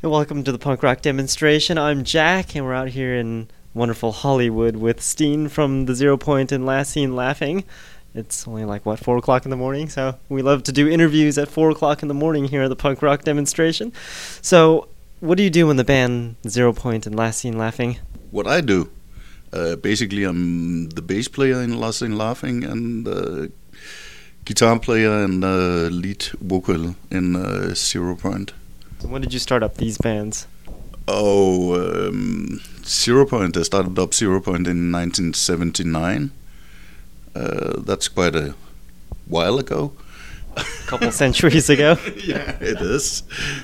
Welcome to the punk rock demonstration. I'm Jack, and we're out here in wonderful Hollywood with Steen from the Zero Point and Last Seen Laughing. It's only like what four o'clock in the morning, so we love to do interviews at four o'clock in the morning here at the punk rock demonstration. So, what do you do in the band Zero Point and Last Seen Laughing? What I do, uh, basically, I'm the bass player in Last Seen Laughing and uh, guitar player and uh, lead vocal in uh, Zero Point. So when did you start up these bands? Oh, um, Zero Point. I started up Zero Point in 1979. Uh, that's quite a while ago. A couple centuries ago. yeah, it is.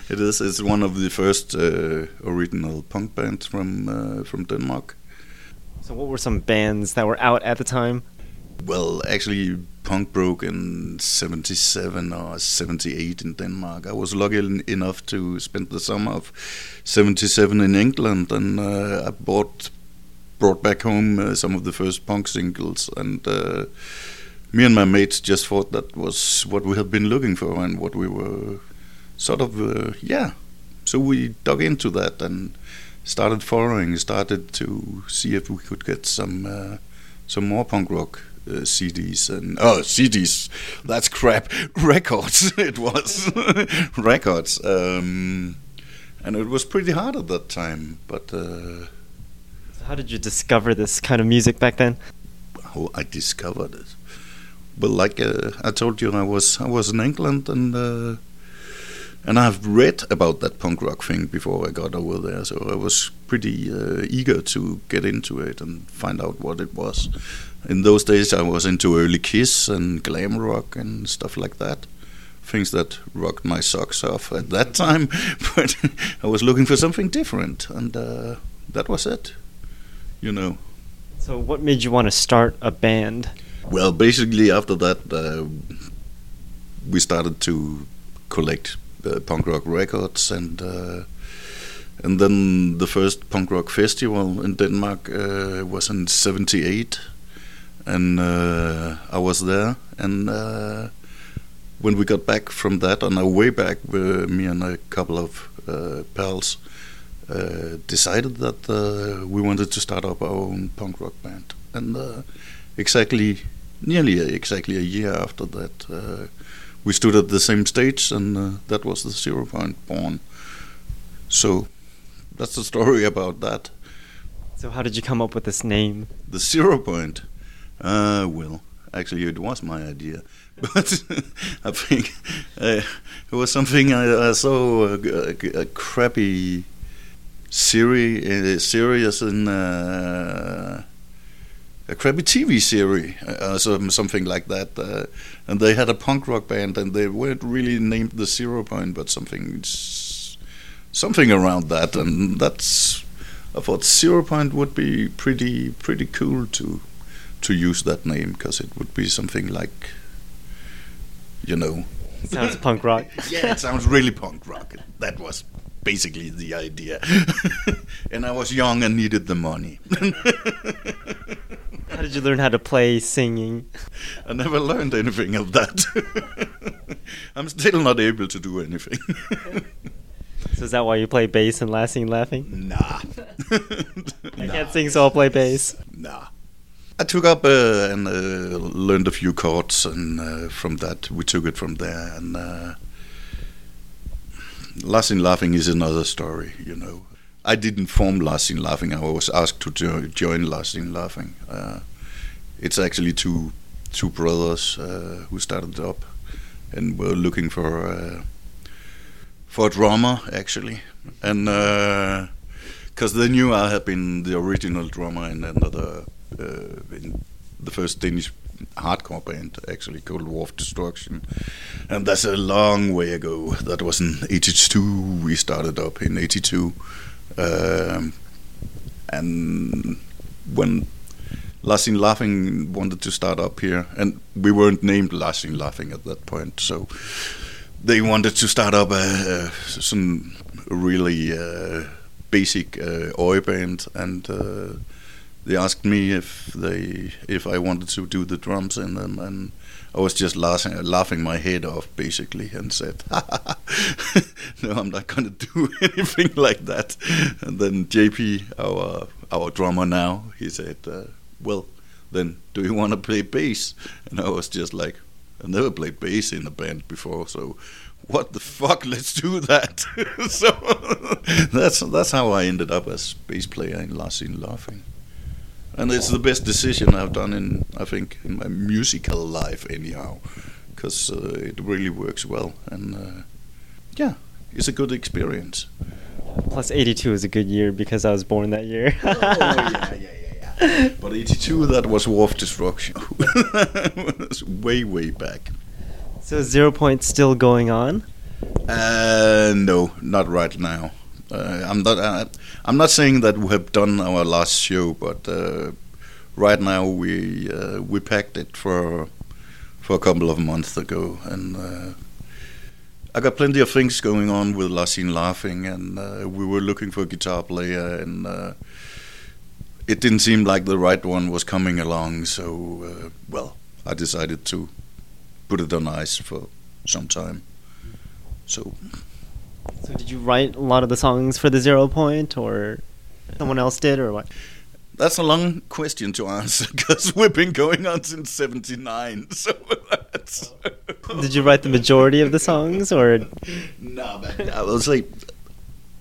It is. It's one of the first uh, original punk bands from uh, from Denmark. So what were some bands that were out at the time? Well, actually, punk broke in 77 or 78 in Denmark. I was lucky enough to spend the summer of 77 in England and uh, I bought brought back home uh, some of the first punk singles and uh, me and my mates just thought that was what we had been looking for and what we were sort of uh, yeah so we dug into that and started following started to see if we could get some uh, some more punk rock uh, CDs and oh CDs that's crap. Records. It was. Records. Um, and it was pretty hard at that time but uh, how did you discover this kind of music back then? How I discovered it. Well like uh, I told you I was I was in England and uh, and I've read about that punk rock thing before I got over there, so I was pretty uh, eager to get into it and find out what it was in those days I was into early Kiss and glam rock and stuff like that. Things that rocked my socks off at that time, but I was looking for something different, and uh, that was it. You know. So, what made you want to start a band? Well, basically, after that, uh, we started to collect punk rock records, and uh, and then the first punk rock festival in Denmark uh, was in '78 and uh, I was there. And uh, when we got back from that, on our way back, me and a couple of uh, pals uh, decided that uh, we wanted to start up our own punk rock band. And uh, exactly, nearly exactly a year after that, we stood at the same stage, and that was the Zero Point born. So that's the story about that. So, how did you come up with this name? The Zero Point. Uh, well, actually, it was my idea, but I think uh, it was something I, I saw a, a, a crappy series, uh, series in uh, a crappy TV series, uh, some, something like that. Uh, and they had a punk rock band, and they weren't really named the Zero Point, but something, something around that. And that's, I thought Zero Point would be pretty, pretty cool to to use that name because it would be something like, you know. sounds punk rock. yeah, it sounds really punk rock. That was basically the idea. and I was young and needed the money. how did you learn how to play singing? I never learned anything of that. I'm still not able to do anything. So is that why you play bass and Last Seen Laughing? Nah. I can't sing, so I'll play bass. Nah. I took up uh, and uh, learned a few chords, and uh, from that we took it from there. And uh, Last Seen Laughing is another story, you know. I didn't form Last Seen Laughing. I was asked to jo- join Last Seen Laughing. Uh, it's actually two two brothers uh, who started up, and were looking for uh, for a drummer actually, and because they knew I had been the original drummer in another uh, in the first Danish hardcore band actually called War of Destruction, and that's a long way ago. That was in '82. We started up in '82, um, and when Last Seen Laughing wanted to start up here, and we weren't named Last Seen Laughing at that point, so they wanted to start up some really uh, basic uh, oi band and. Uh, they asked me if they if I wanted to do the drums in them, and I was just laughing, laughing my head off basically, and said, "No, I'm not going to do anything like that." And then JP, our our drummer now, he said, uh, "Well, then do you want to play bass?" And I was just like, "I never played bass in a band before, so." What the fuck? Let's do that. so that's that's how I ended up as bass player in Last Seen Laughing and it's the best decision I've done in I think in my musical life anyhow, because uh, it really works well and uh, yeah, it's a good experience. Plus, 82 is a good year because I was born that year. oh yeah, yeah, yeah. But 82, that was War of Destruction. was way, way back. So Zero Point still going on? Uh, no, not right now. Uh, I'm not. Uh, I'm not saying that we have done our last show, but uh, right now we uh, we packed it for for a couple of months ago, and uh, I got plenty of things going on with Last Seen Laughing, and uh, we were looking for a guitar player, and it didn't seem like the right one was coming along. So, well, I decided to put it on ice for some time. So so did you write a lot of the songs for the Zero Point, or someone else did, or what? That's a long question to answer because we've been going on since '79. So that's. did you write the majority of the songs, or? No, but I will say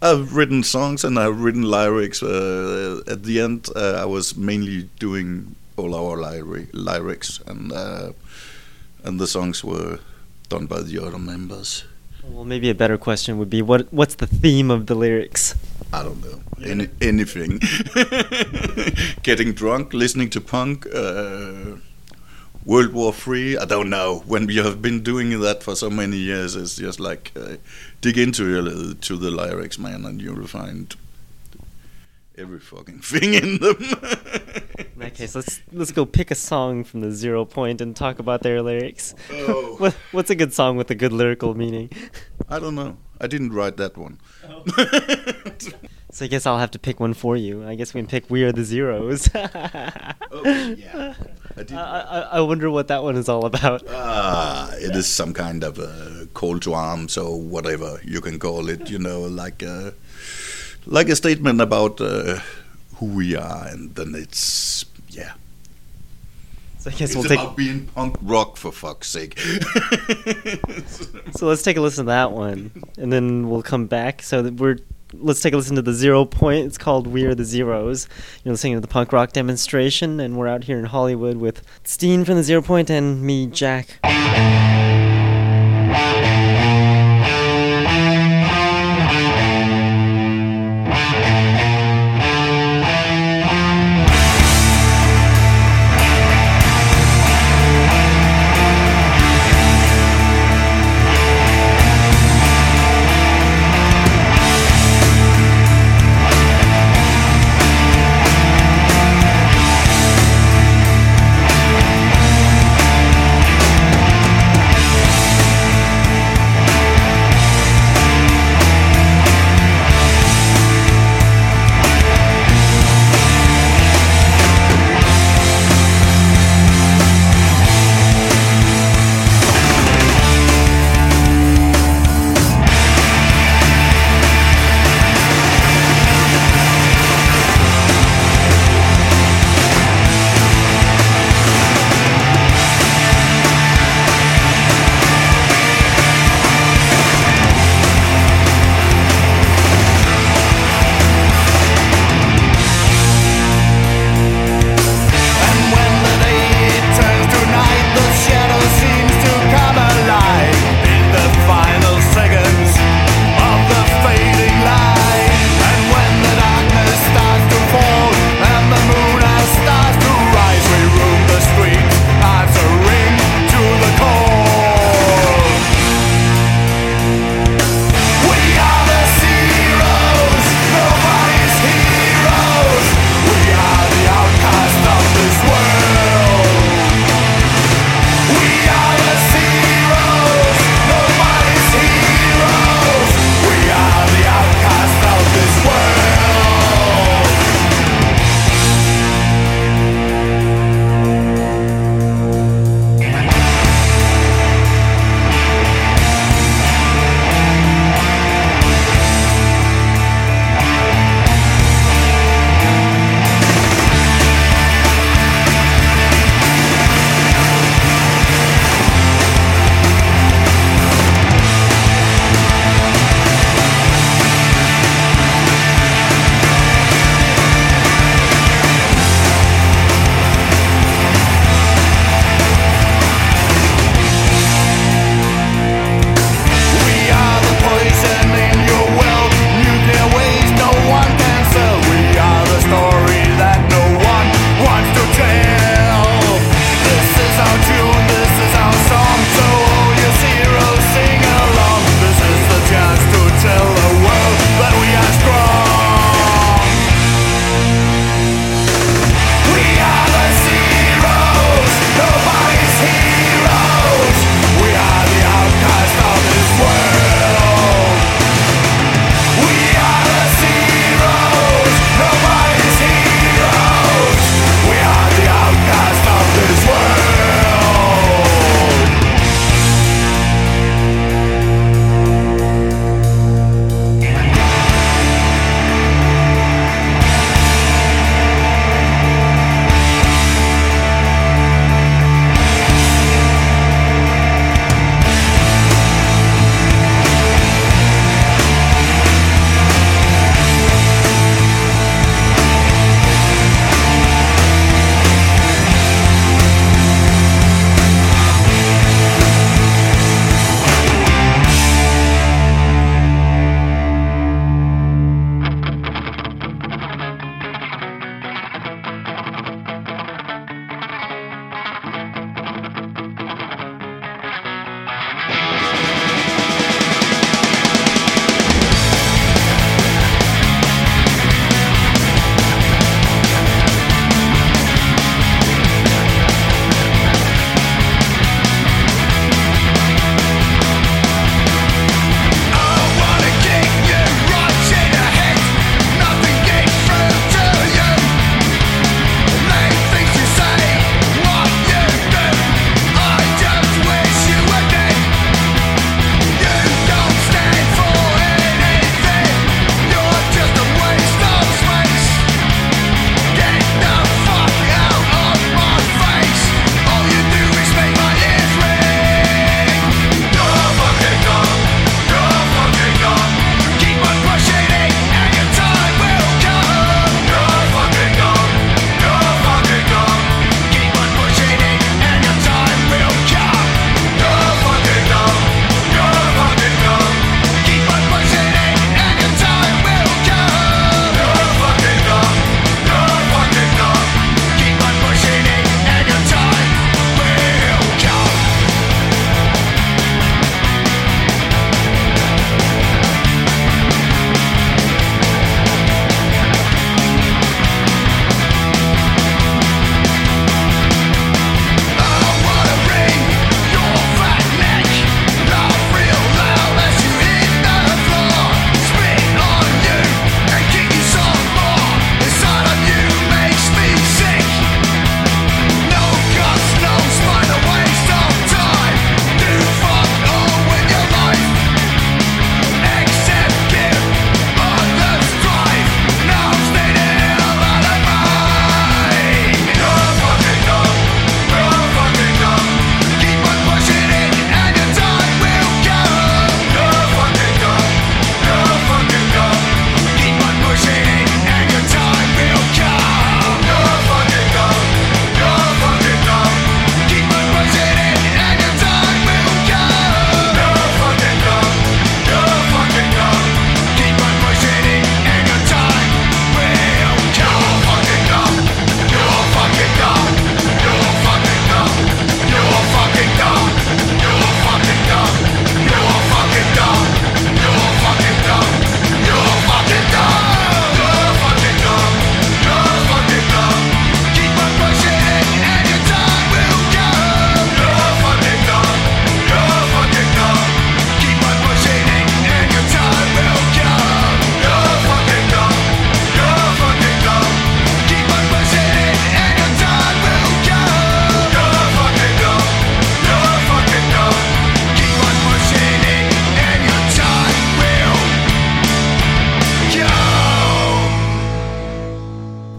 I've written songs and I've written lyrics. Uh, at the end, uh, I was mainly doing all our lyri- lyrics, and uh, and the songs were done by the other members. Well, maybe a better question would be what What's the theme of the lyrics? I don't know. Any, anything. Getting drunk, listening to punk, uh, World War Three. I don't know. When we have been doing that for so many years, it's just like uh, dig into uh, to the lyrics, man, and you'll find every fucking thing in them. in that case, let's let's go pick a song from the Zero Point and talk about their lyrics. Oh. what, what's a good song with a good lyrical meaning? I don't know. I didn't write that one. Oh. so I guess I'll have to pick one for you. I guess we can pick "We Are the Zeros." oh yeah. I, I, I, wonder what that one is all about. Ah, it is some kind of a call to arms or whatever you can call it. You know, like. Uh, like a statement about uh, who we are, and then it's yeah. So I guess it's we'll about take being punk rock for fuck's sake. so let's take a listen to that one, and then we'll come back. So we're let's take a listen to the zero point. It's called "We Are the Zeros." You're listening to the punk rock demonstration, and we're out here in Hollywood with Steen from the Zero Point and me, Jack.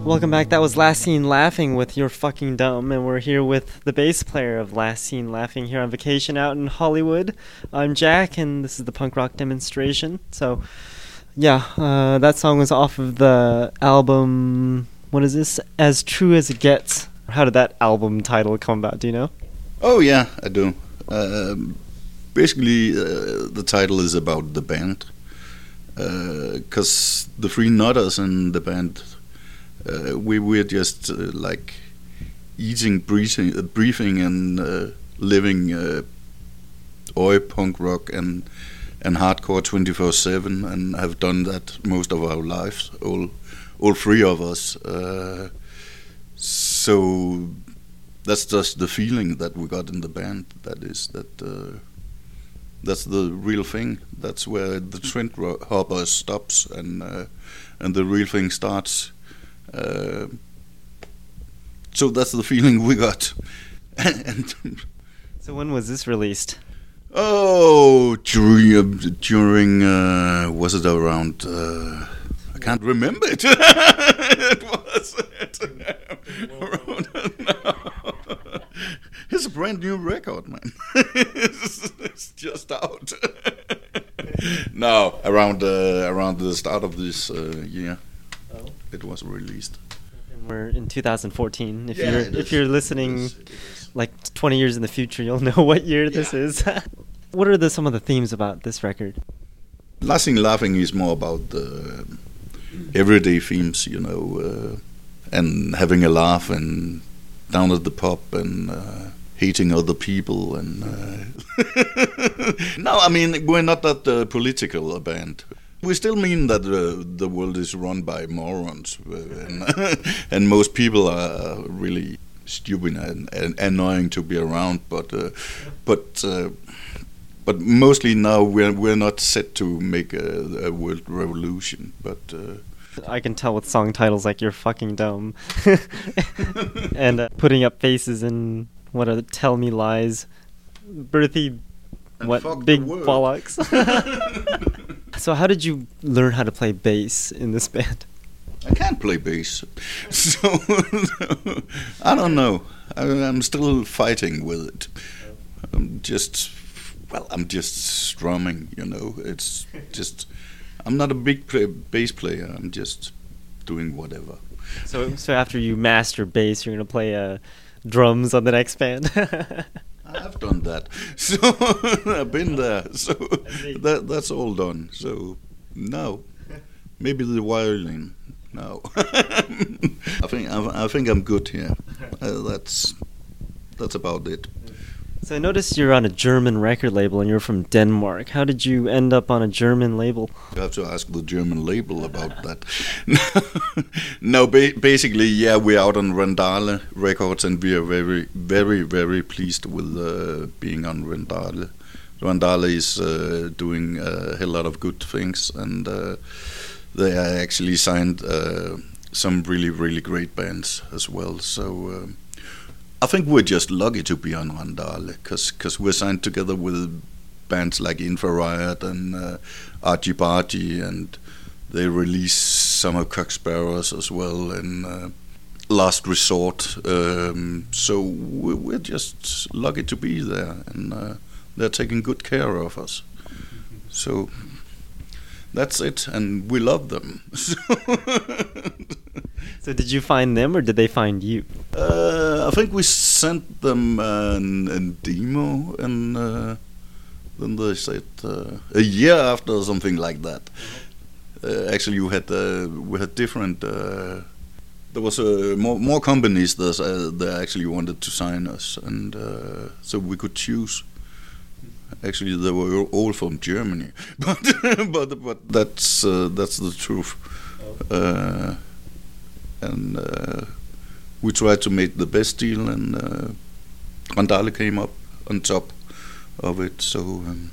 Welcome back. That was Last Seen Laughing with You're Fucking Dumb, and we're here with the bass player of Last Seen Laughing here on vacation out in Hollywood. I'm Jack, and this is the punk rock demonstration. So, yeah, uh, that song was off of the album. What is this? As True as It Gets. How did that album title come about? Do you know? Oh yeah, I do. Um, basically, uh, the title is about the band, because the three nutters in the band, uh, we were just uh, like eating, breathing, uh, breathing, and uh, living uh, oi punk rock and and hardcore 24/7, and have done that most of our lives. All all three of us. Uh, so that's just the feeling that we got in the band. That is that. Uh, that's the real thing. That's where the trend hopper stops and uh, and the real thing starts. Uh, so that's the feeling we got. and So, when was this released? oh, during during uh, was it around? Uh, I can't remember it. it was it around It's a brand new record, man. it's, it's just out. no, around uh, around the start of this uh, year, It was released. And we're in 2014. If Yeah, you're if is. you're listening is, it is. like 20 years in the future, you'll know what year this is. what are the some of the themes about this record? Laughing, laughing is more about the everyday themes, you know, uh, and having a laugh and down at the pub and uh, hating other people and. Uh no, I mean we're not that uh, political a band. We still mean that uh, the world is run by morons, uh, and, and most people are really stupid and, and annoying to be around. But uh, but uh, but mostly now we're we're not set to make a, a world revolution, but. Uh, I can tell with song titles like "You're fucking dumb," and uh, putting up faces and what are the "Tell Me Lies," Berthy, And what fuck big bollocks. so, how did you learn how to play bass in this band? I can't play bass, so I don't know. I, I'm still fighting with it. I'm just, well, I'm just strumming. You know, it's just. I'm not a big play, bass player. I'm just doing whatever. So, so after you master bass, you're gonna play uh, drums on the next band. I've done that, so I've been there. So that that's all done. So now, maybe the violin. No, I think I, I think I'm good here. Uh, that's that's about it. So I noticed you're on a German record label and you're from Denmark. How did you end up on a German label? You have to ask the German label about that. no, ba- basically, yeah, we're out on Randale Records, and we are very, very, very pleased with uh, being on Randale. Randale is uh, doing a hell lot of good things, and uh, they actually signed uh, some really, really great bands as well. So. Um, I think we're just lucky to be on Randale because we're signed together with bands like Infa-Riot and uh, Argy Bargy, and they release some of Cock Sparrer's as well, and uh, Last Resort. Um, so we- we're just lucky to be there, and uh, they're taking good care of us. So that's it, and we love them. So did you find them or did they find you? Uh, I think we sent them an, a demo, and uh, then they said uh, a year after or something like that. Uh, actually, we had uh, we had different. Uh, there was uh, more more companies that that actually wanted to sign us, and uh, so we could choose. Actually, they were all from Germany, but but but that's uh, that's the truth. Uh, and uh, we tried to make the best deal, and uh, Randale came up on top of it. So, um,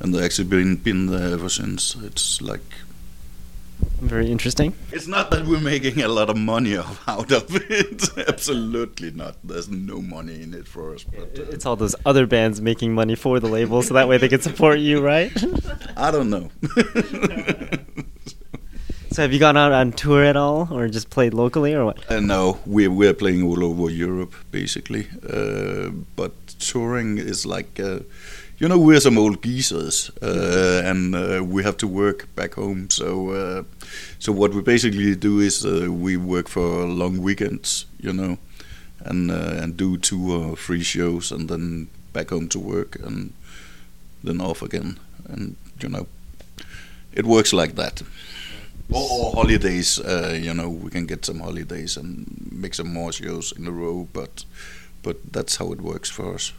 and they've actually been been there ever since. It's like Very interesting. it's not that we're making a lot of money out of it. Absolutely not. There's no money in it for us. But uh, It's all those other bands making money for the label so that way they can support you, right? I don't know. So have you gone out on tour at all, or just played locally, or what? Uh, no, we're we're playing all over Europe basically, uh, but touring is like, uh, you know, we're some old geezers, uh, and uh, we have to work back home. So, uh, so what we basically do is uh, we work for long weekends, you know, and and do two or three shows, and then back home to work, and then off again, and you know, it works like that. Or, or holidays, uh, you know, we can get some holidays and make some more shows in a row, but but that's how it works for us.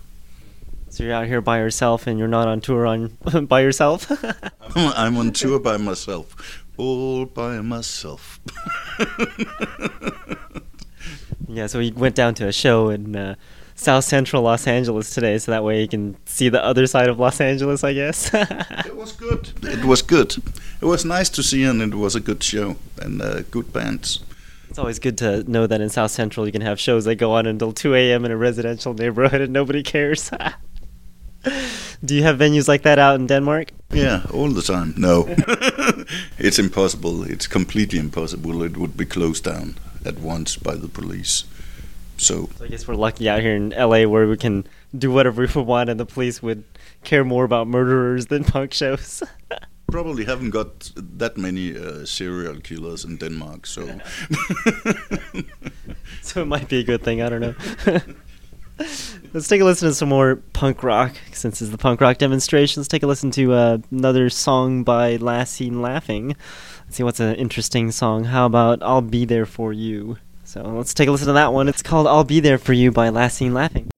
So you're out here by yourself, and you're not on tour on by yourself. I'm on tour by myself, all by myself. yeah, so we went down to a show in uh, South Central Los Angeles today, so that way you can see the other side of Los Angeles, I guess. it was good. It was good. It was nice to see, and it was a good show and uh, good bands. It's always good to know that in South Central you can have shows that go on until 2 a.m. in a residential neighborhood and nobody cares. Do you have venues like that out in Denmark? Yeah, all the time. No, it's impossible. It's completely impossible. It would be closed down at once by the police. So, so I guess we're lucky out here in LA where we can do whatever we want, and the police would care more about murderers than punk shows. Probably haven't got that many uh, serial killers in Denmark, so. so it might be a good thing. I don't know. Let's take a listen to some more punk rock. Since it's the punk rock demonstration, let's take a listen to uh, another song by Last Seen Laughing. Let's see what's an interesting song. How about I'll Be There For You? So let's take a listen to that one. It's called I'll Be There For You by Last Seen Laughing.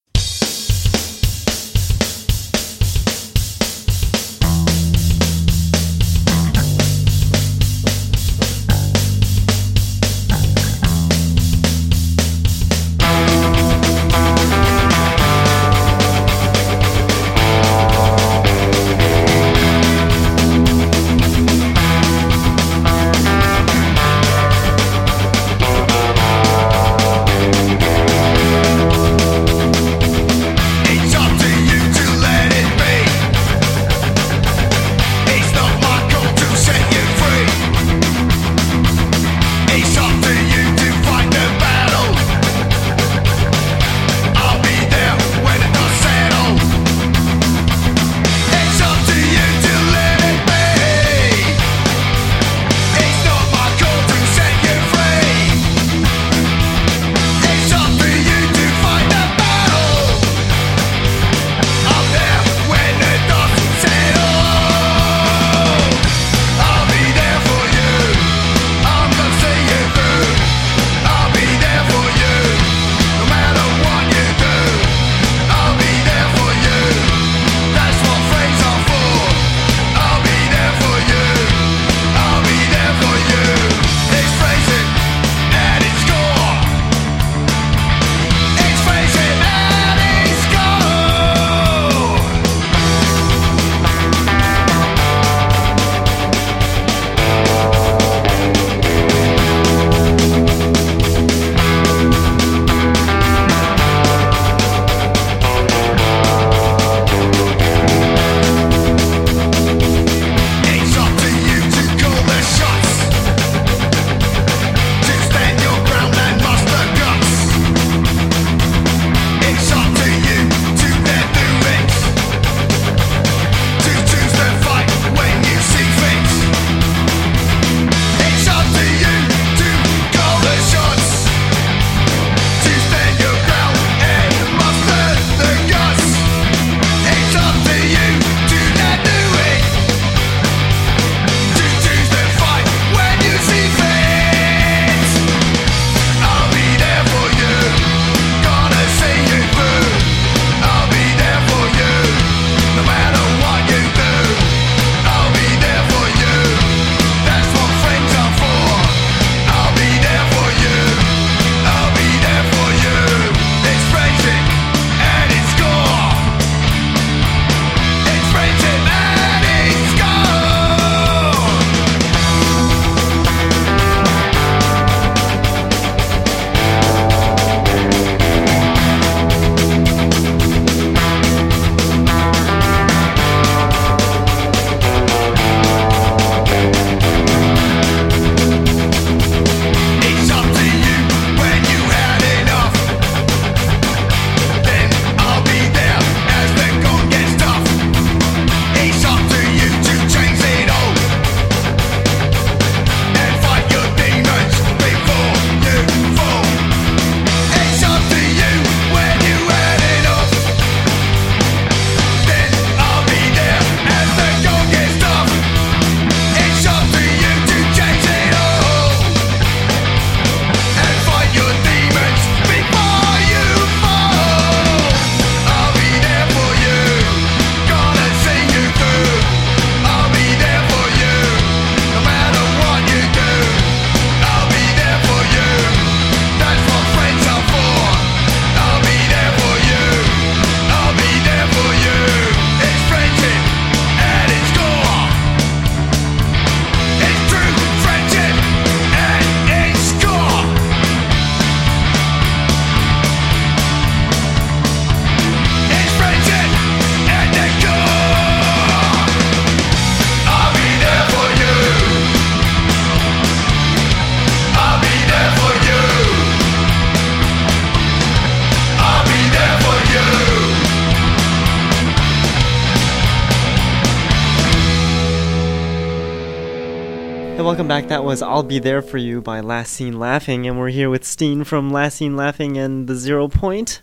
Welcome back. That was I'll Be There For You by Last Seen Laughing, and we're here with Steen from Last Seen Laughing and The Zero Point.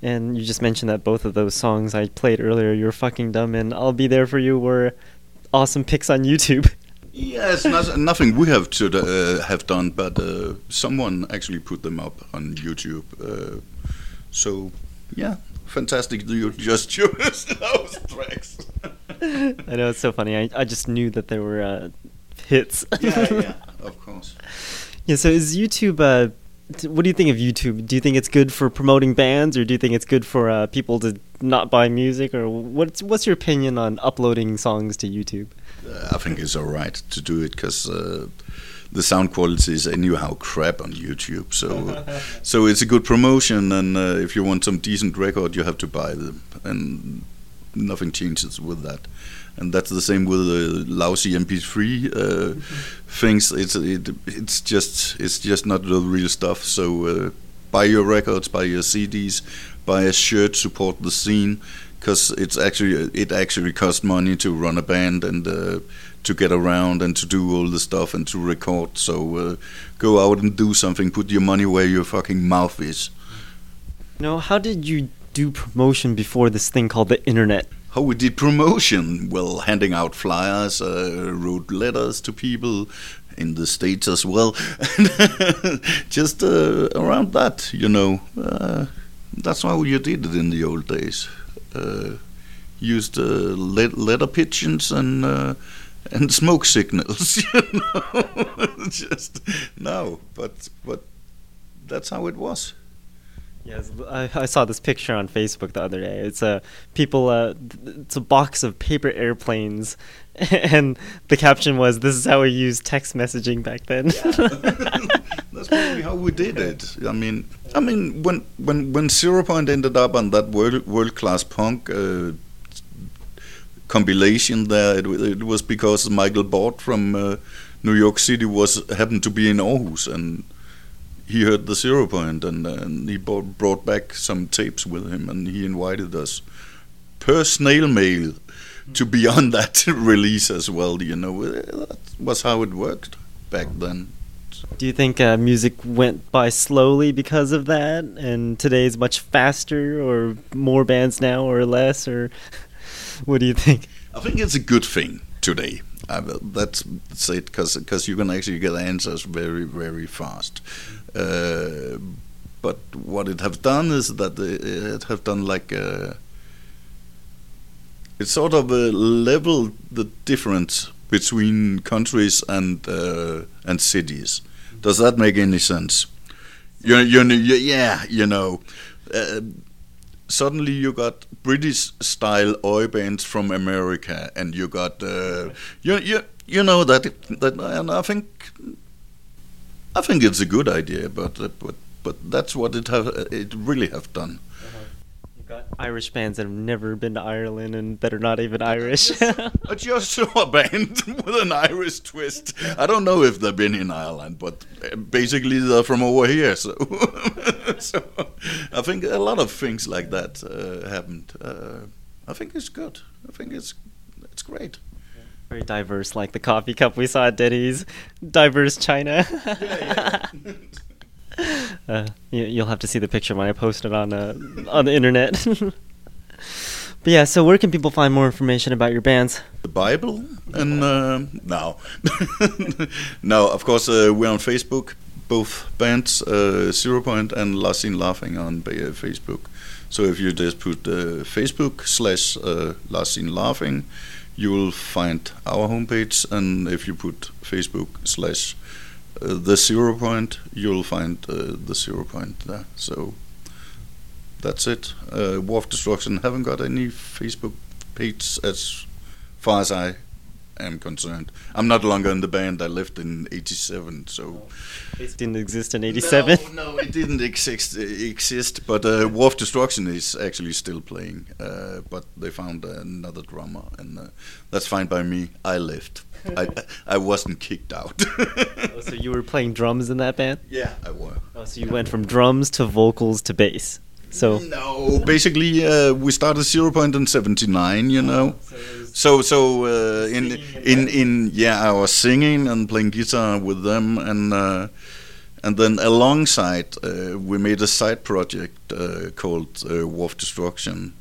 And you just mentioned that both of those songs I played earlier, You're Fucking Dumb and I'll Be There For You, were awesome picks on YouTube. Yes, nothing we have to uh, have done, but uh, someone actually put them up on YouTube. Uh, so, yeah, fantastic. You just chose those tracks. I know it's so funny. I, I just knew that there were uh, hits. yeah, yeah, of course. Yeah. So is YouTube? Uh, what do you think of YouTube? Do you think it's good for promoting bands, or do you think it's good for uh, people to not buy music, or what's what's your opinion on uploading songs to YouTube? Uh, I think it's all right to do it because uh, the sound quality is anyhow crap on YouTube. So, so it's a good promotion, and uh, if you want some decent record, you have to buy them, and nothing changes with that. And that's the same with the lousy MP3 uh, things. It's it, it's just it's just not the real stuff. So uh, buy your records, buy your CDs, buy a shirt, support the scene, because it's actually it actually costs money to run a band and uh, to get around and to do all the stuff and to record. So uh, go out and do something. Put your money where your fucking mouth is. Know, how did you do promotion before this thing called the internet? How we did promotion? Well, handing out flyers, uh, wrote letters to people in the states as well, just uh, around that, you know. Uh, that's how you did it in the old days. Uh, used uh, le- letter pigeons and uh, and smoke signals, you know. just no, but but that's how it was. Yes, I, I saw this picture on Facebook the other day. It's a people. Uh, it's a box of paper airplanes, and the caption was, "This is how we used text messaging back then." That's probably how we did it. I mean, I mean, when when when Zero Point ended up on that world world class punk uh, compilation, there it, it was because Mykel Board from uh, New York City was happened to be in Aarhus and he heard the zero point and, and he brought, brought back some tapes with him and he invited us per snail mail to be on that release as well you know. That was how it worked back then. Do you think uh, music went by slowly because of that? And today is much faster or more bands now or less or what do you think? I think it's a good thing today. I, that's it because you can actually get answers very very fast uh, but what it have done is that it have done like a, it's sort of a level the difference between countries and uh, and cities. Does that make any sense? You, you, yeah, you know. Uh, suddenly you got British style oi bands from America, and you got uh, you you you know that that, and I think I think it's a good idea, but uh, but but that's what it have it really have done. Uh-huh. You've got Irish bands that have never been to Ireland and that are not even Irish. I just saw a band with an Irish twist. I don't know if they've been in Ireland, but uh, basically they're from over here. So, so I think a lot of things like that uh, happened. Uh, I think it's good. I think it's it's great very diverse, like the coffee cup we saw at Denny's. Diverse China. yeah, yeah. uh, you, will have to see the picture when I post it on uh, on the internet. but yeah, so where can people find more information about your bands? The Bible and uh, no, no. Of course, uh, we're on Facebook. Both bands, uh, Zero Point and Last Seen Laughing on uh, Facebook. So if you just put Facebook slash Last Seen Laughing you will find our homepage, and if you put Facebook slash uh, the zero point, you'll find uh, the zero point there. So that's it. Uh, War of Destruction haven't got any Facebook page as far as I am concerned. I'm not longer in the band. I left in '87, so it didn't exist in '87. No, no, it didn't exist. Exist, but uh, War of Destruction is actually still playing. Uh, but they found another drummer, and uh, that's fine by me. I left. I I wasn't kicked out. oh, so you were playing drums in that band? Yeah, I was. Oh, so you went from drums to vocals to bass. So no, basically uh, we started zero point in '79. You know, so so uh, in in in yeah, I was singing and playing guitar with them, and uh, and then alongside uh, we made a side project uh, called uh, War Destruction.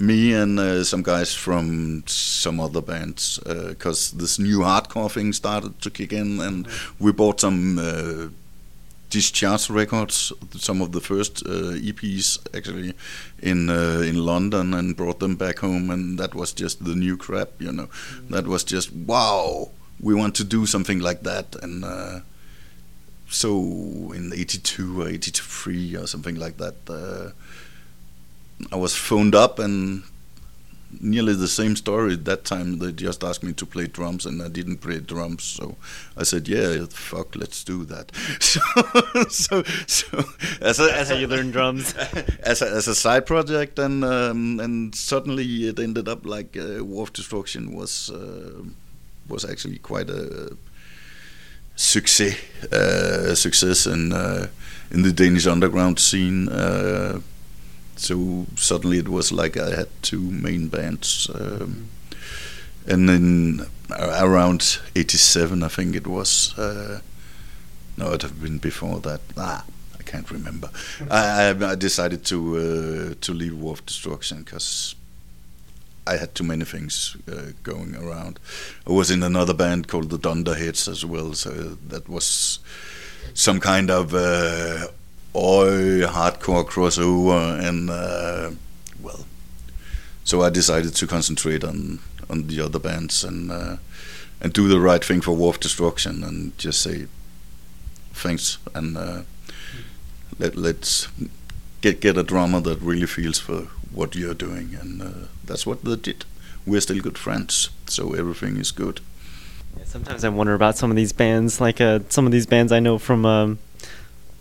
Me and some guys from some other bands, because this new hardcore thing started to kick in, and we bought some Discharge Records, some of the first uh, EPs actually in uh, in London, and brought them back home, and that was just the new crap, you know. That was just wow. We want to do something like that, and uh, so in '82 or '83 or something like that, uh, I was phoned up and nearly the same story. That time they just asked me to play drums, and I didn't play drums, so I said, "Yeah, fuck, let's do that." So, so, so as a, as how a, you learn drums. as a, as a side project, and um, and suddenly it ended up like uh, War of Destruction was uh, was actually quite a success uh, success in uh, in the Danish underground scene. So suddenly it was like I had two main bands, um, and then around '87, I think it was. Uh, no, it have been before that. Ah, I can't remember. I, I, I decided to uh, to leave War of Destruction because I had too many things uh, going around. I was in another band called the Dunderheads as well, so that was some kind of uh, oi hardcore crossover, and uh, well, so I decided to concentrate on on the other bands and uh, and do the right thing for War of Destruction and just say thanks and uh, let let's get get a drummer that really feels for what you're doing, and uh, that's what they did. We're still good friends, so everything is good. Yeah, sometimes I wonder about some of these bands, like uh, some of these bands I know from. Um,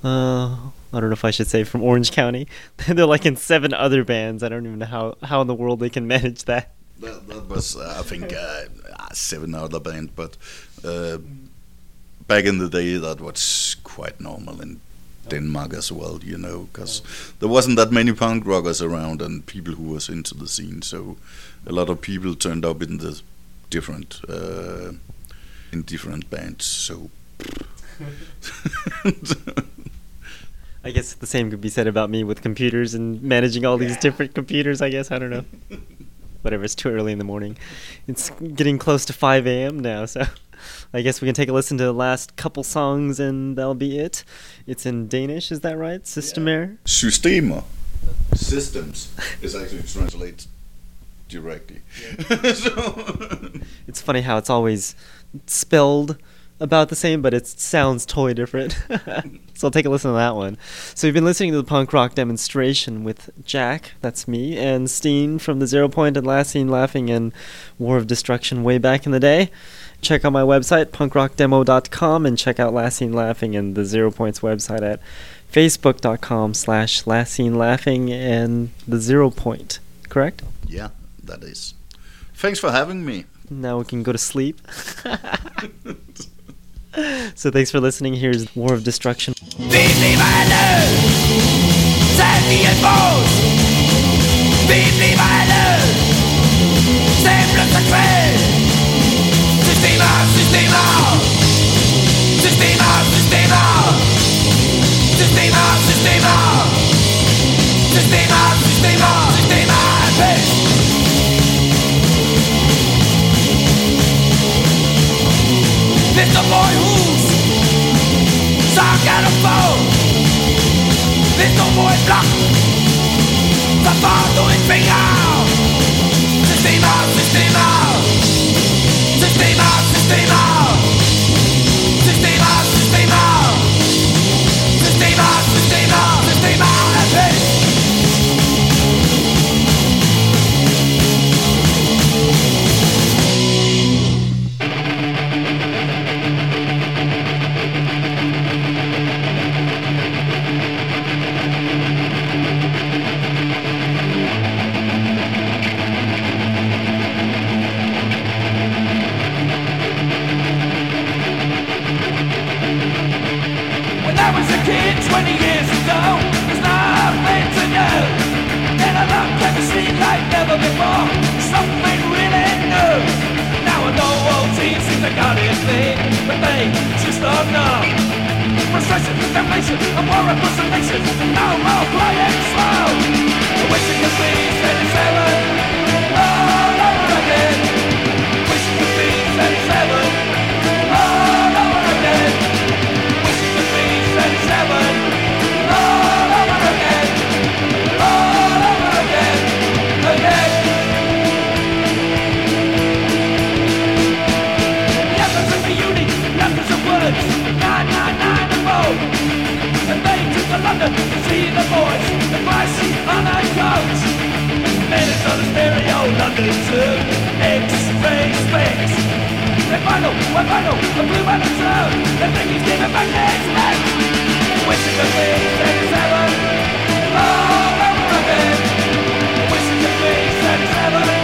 uh, I don't know if I should say from Orange County. They're like in seven other bands. I don't even know how how in the world they can manage that. That, that was, uh, I think, uh, uh, seven other band, but uh, back in the day, that was quite normal in Denmark as well, you know, because there wasn't that many punk rockers around and people who was into the scene, so a lot of people turned up in the different uh, in different bands. So I guess the same could be said about me with computers and managing all these different computers. I guess I don't know. Whatever. It's too early in the morning. It's getting close to 5 a.m. now, so I guess we can take a listen to the last couple songs and that'll be it. It's in Danish, is that right? Systemair. Systemer, systems, is actually translated directly. so, It's funny how it's always spelled about the same, but it sounds totally different. so I'll take a listen to that one. So you've been listening to the punk rock demonstration with Jack, that's me, and Steen from the Zero Point and Last Seen Laughing and War of Destruction way back in the day. Check out my website, punkrockdemo.com, and check out Last Seen Laughing and the Zero Points website at facebook.com slash Last Seen Laughing and the Zero Point. Correct? yeah, that is. Thanks for having me. Now we can go to sleep. so thanks for listening. Here's War of Destruction. Little boy who's a phone Little boy block Tapando en pegado Sistema, sistema Sistema, sistema Sistema, now. Frustration, damnation, a war of personation. No more playing slow. I wish it could be 37 all over again. Wish you could be 37. thunder to see the voice The pricey on our coats Minutes on the stereo London to X-ray They're final, we're final, The blue vinyl sound They're thinking Stephen Magnet's back Wishing the things that is heaven. Oh, I'm broken Wishing the things that is heaven.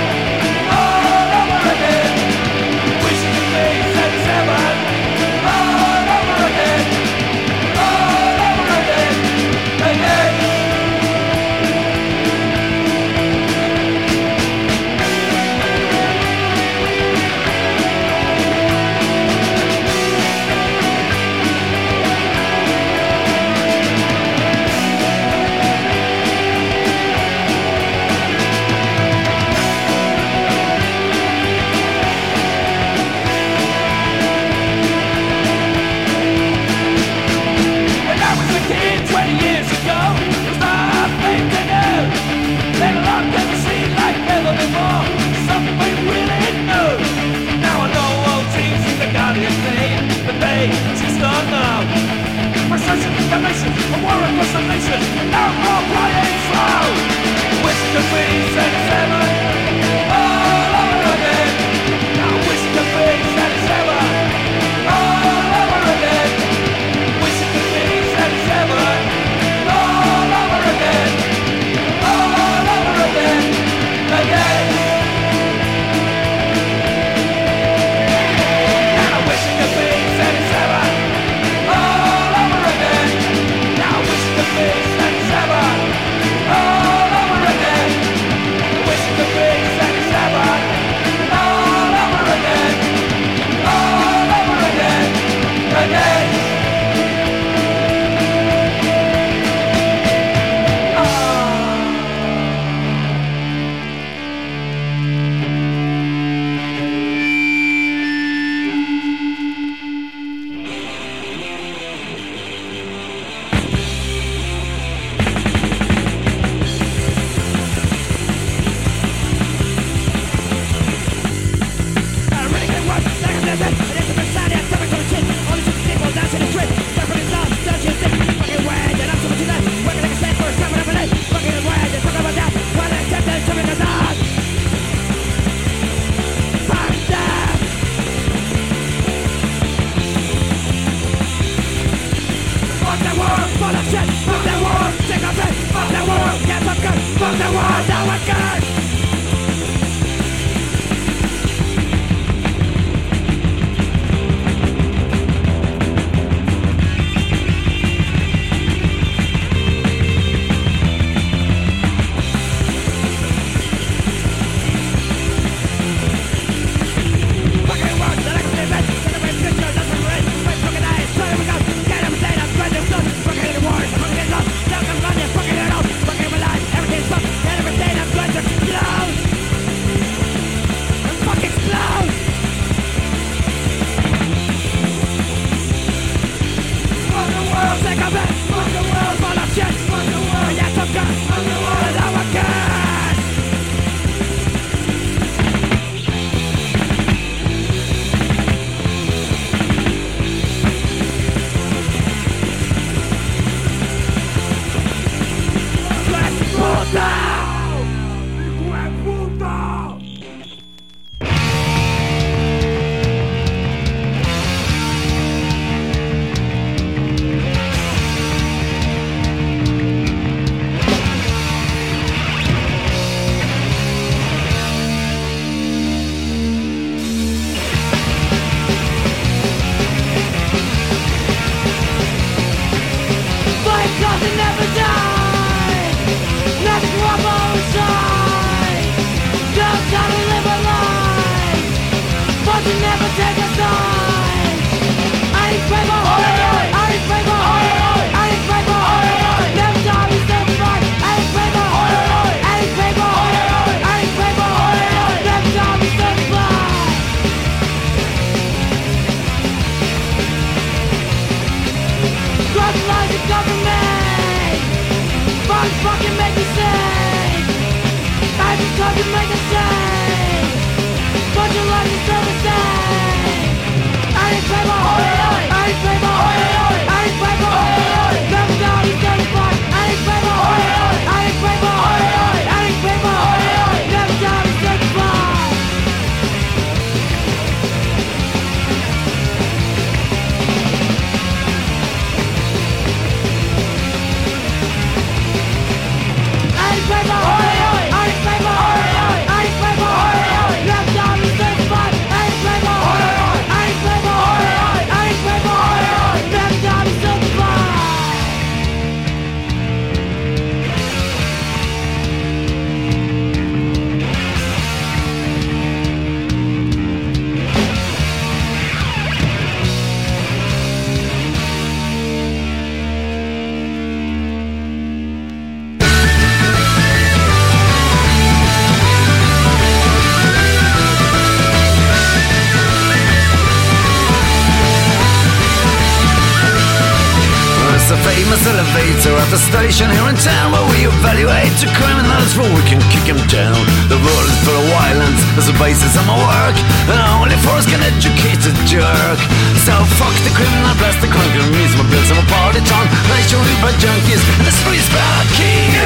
At the station here in town where we evaluate the criminals before we can kick them down. The world is full of violence, there's a basis of my work, and only force can educate a jerk. So fuck the criminal, blast the crunk, and means my bills, I'm a party town. Night show by junkies, and the streets barking.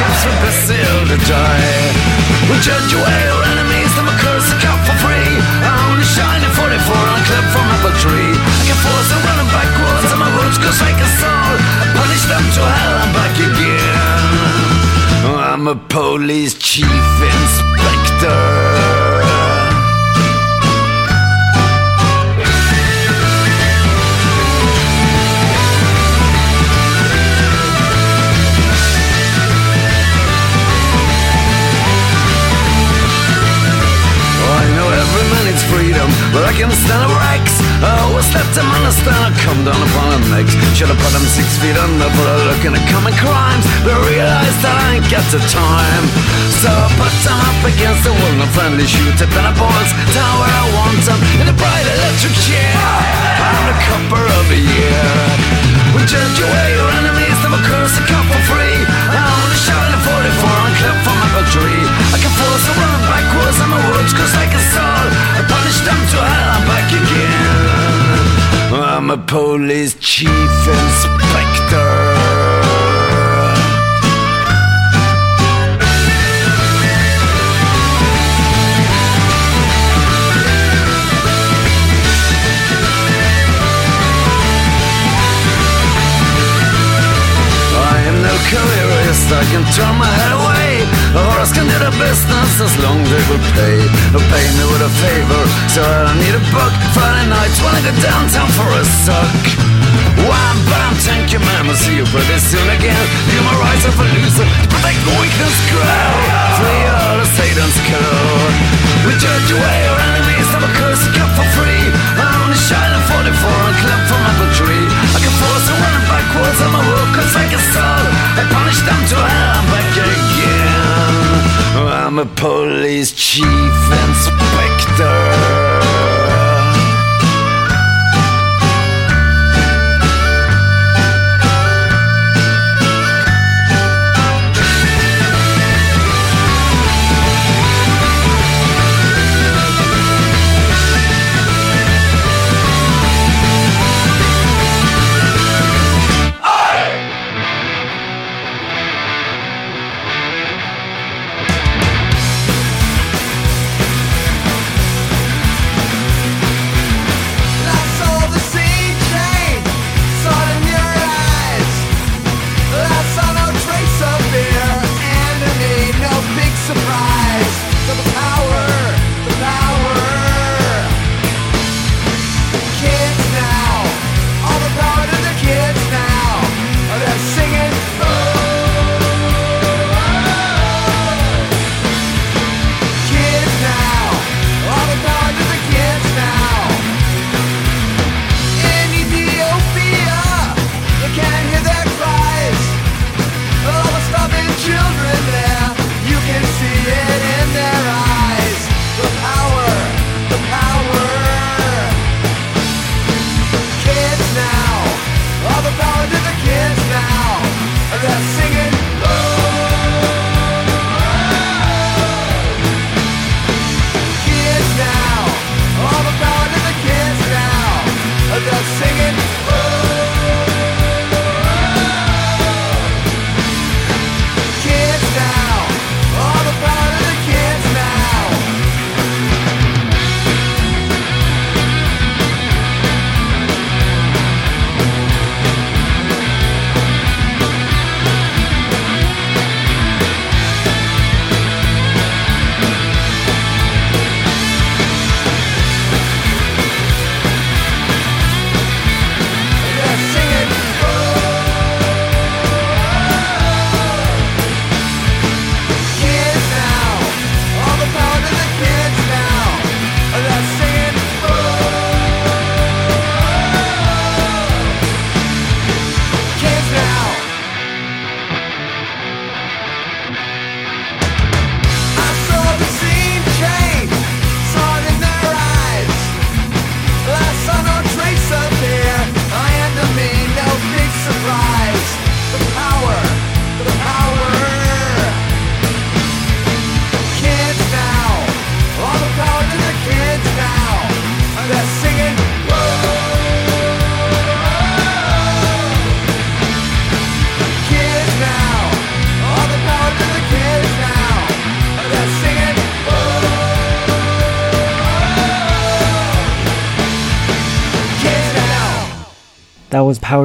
Keeps with the seal to die. We judge away our enemies, them a curse a cup for free. I only shine a 44 on a clip from apple tree. I can force them running backwards, and my roots goes like a soul. Them to hell, I'm back again. I'm a police chief inspector. Oh, I know every man needs freedom, but I can stand a Rex. I always let them understand I come down upon them next. Should have put them six feet under for a look into common crimes, but realized that I ain't got the time. So I put them up against the wall, no friendly shoot at the balls. Down where I want them, in a bright electric chair. I'm the copper of the year. We judge away your enemies, never curse a for free. Clip from apple tree. I can force a run backwards, I'm a words cause like a soul. I punish them to hell, I'm back again. I'm a police chief inspector. I am no careerist, I can turn my head away. Horse can do the business as long as they will pay. Or pay me with a favor, so I don't need a book. Friday nights when I go downtown for a suck. Police chief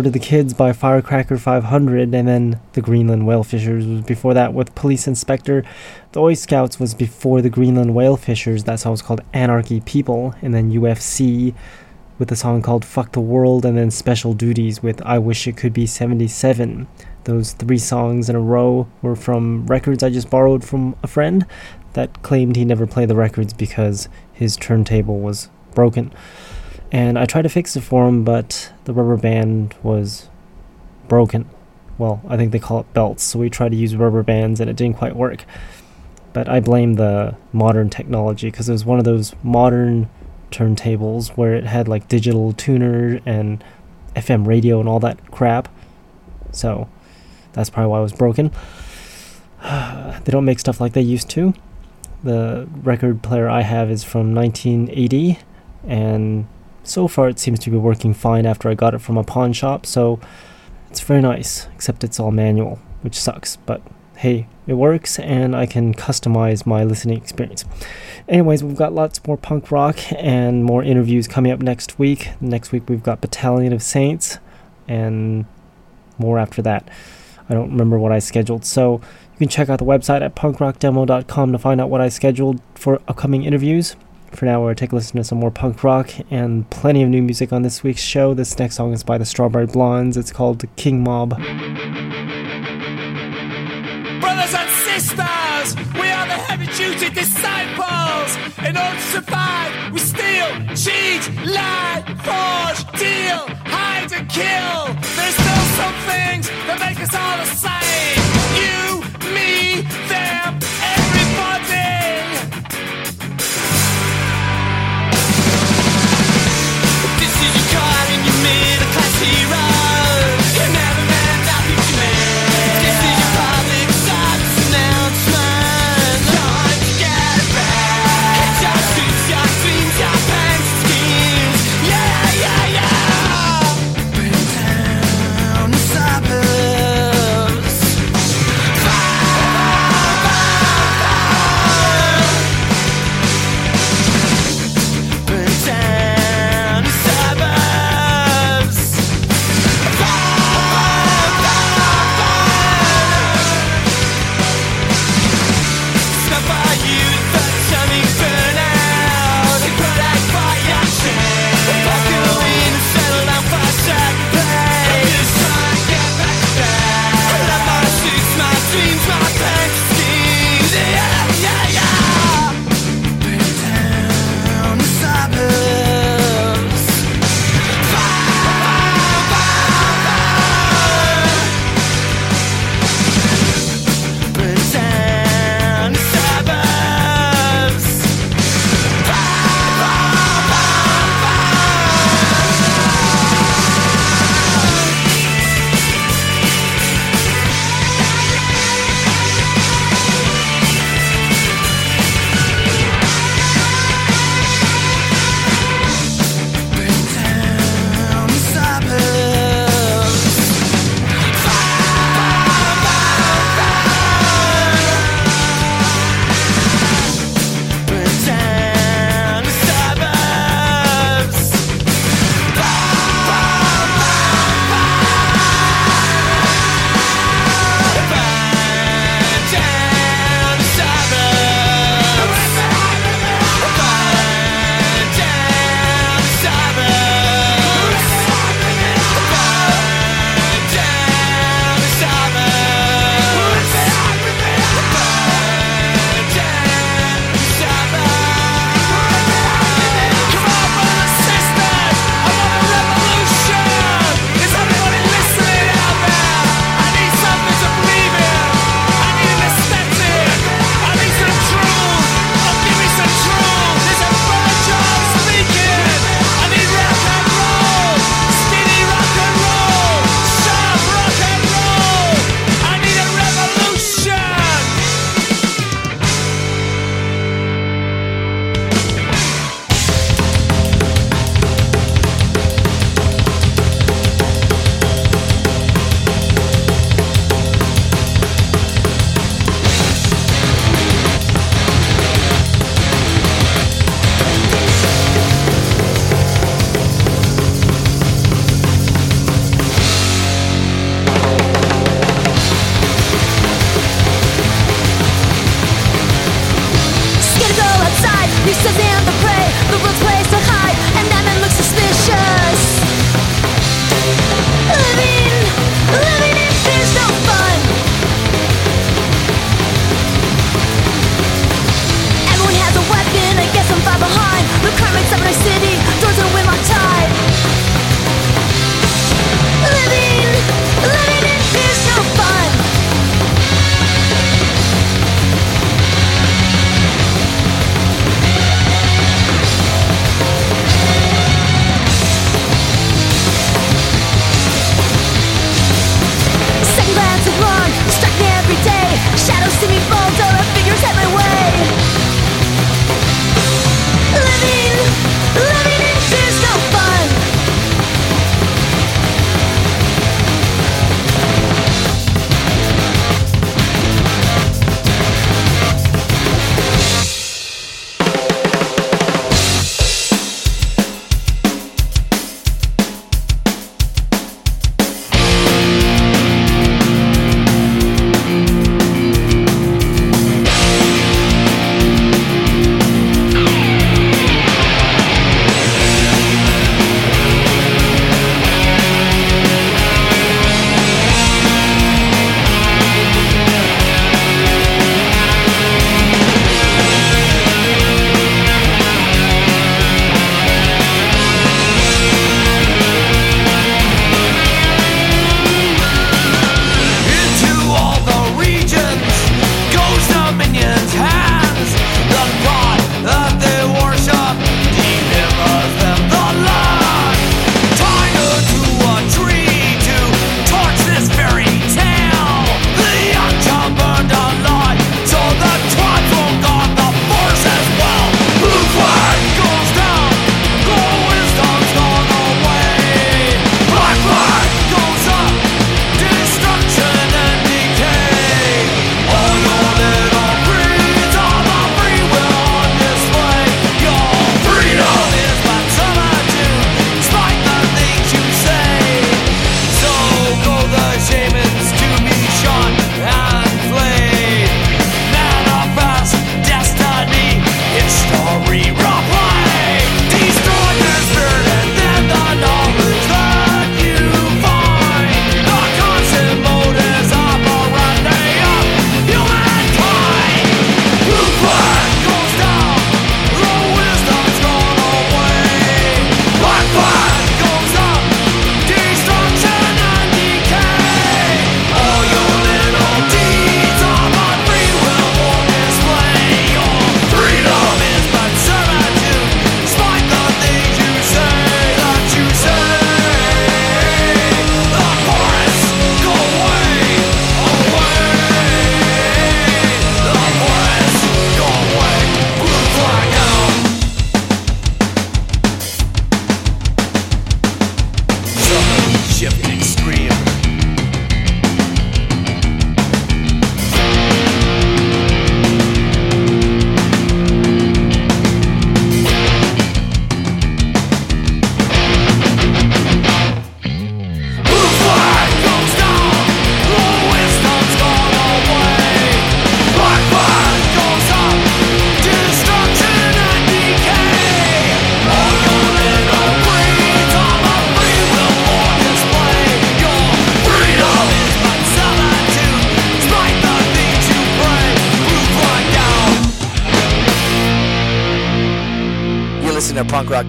Power to the Kids by Firecracker 500, and then the Greenland Whale Fishers was before that with Police Inspector. The Oi Scouts was before the Greenland Whale Fishers, that song was called Anarchy People, and then UFC with a song called Fuck the World, and then Special Duties with I Wish It Could Be 77. Those three songs in a row were from records I just borrowed from a friend that claimed he never played the records because his turntable was broken. And I tried to fix it for him, but the rubber band was broken. Well, I think they call it belts, so we tried to use rubber bands and it didn't quite work. But I blame the modern technology because it was one of those modern turntables where it had like digital tuner and FM radio and all that crap. So that's probably why it was broken. they don't make stuff like they used to. The record player I have is from 1980 and so far it seems to be working fine after I got it from a pawn shop, so it's very nice, except it's all manual, which sucks, but hey, it works and I can customize my listening experience. Anyways, we've got lots more punk rock and more interviews coming up next week. Next week we've got Battalion of Saints and more after that. I don't remember what I scheduled, so you can check out the website at punkrockdemo.com to find out what I scheduled for upcoming interviews. For now, we'll take a listen to some more punk rock and plenty of new music on this week's show. This next song is by the Strawberry Blondes. It's called King Mob. Brothers and sisters, we are the heavy duty disciples. In order to survive, we steal, cheat, lie, forge, deal, hide, and kill. There's still some things that make us all the same.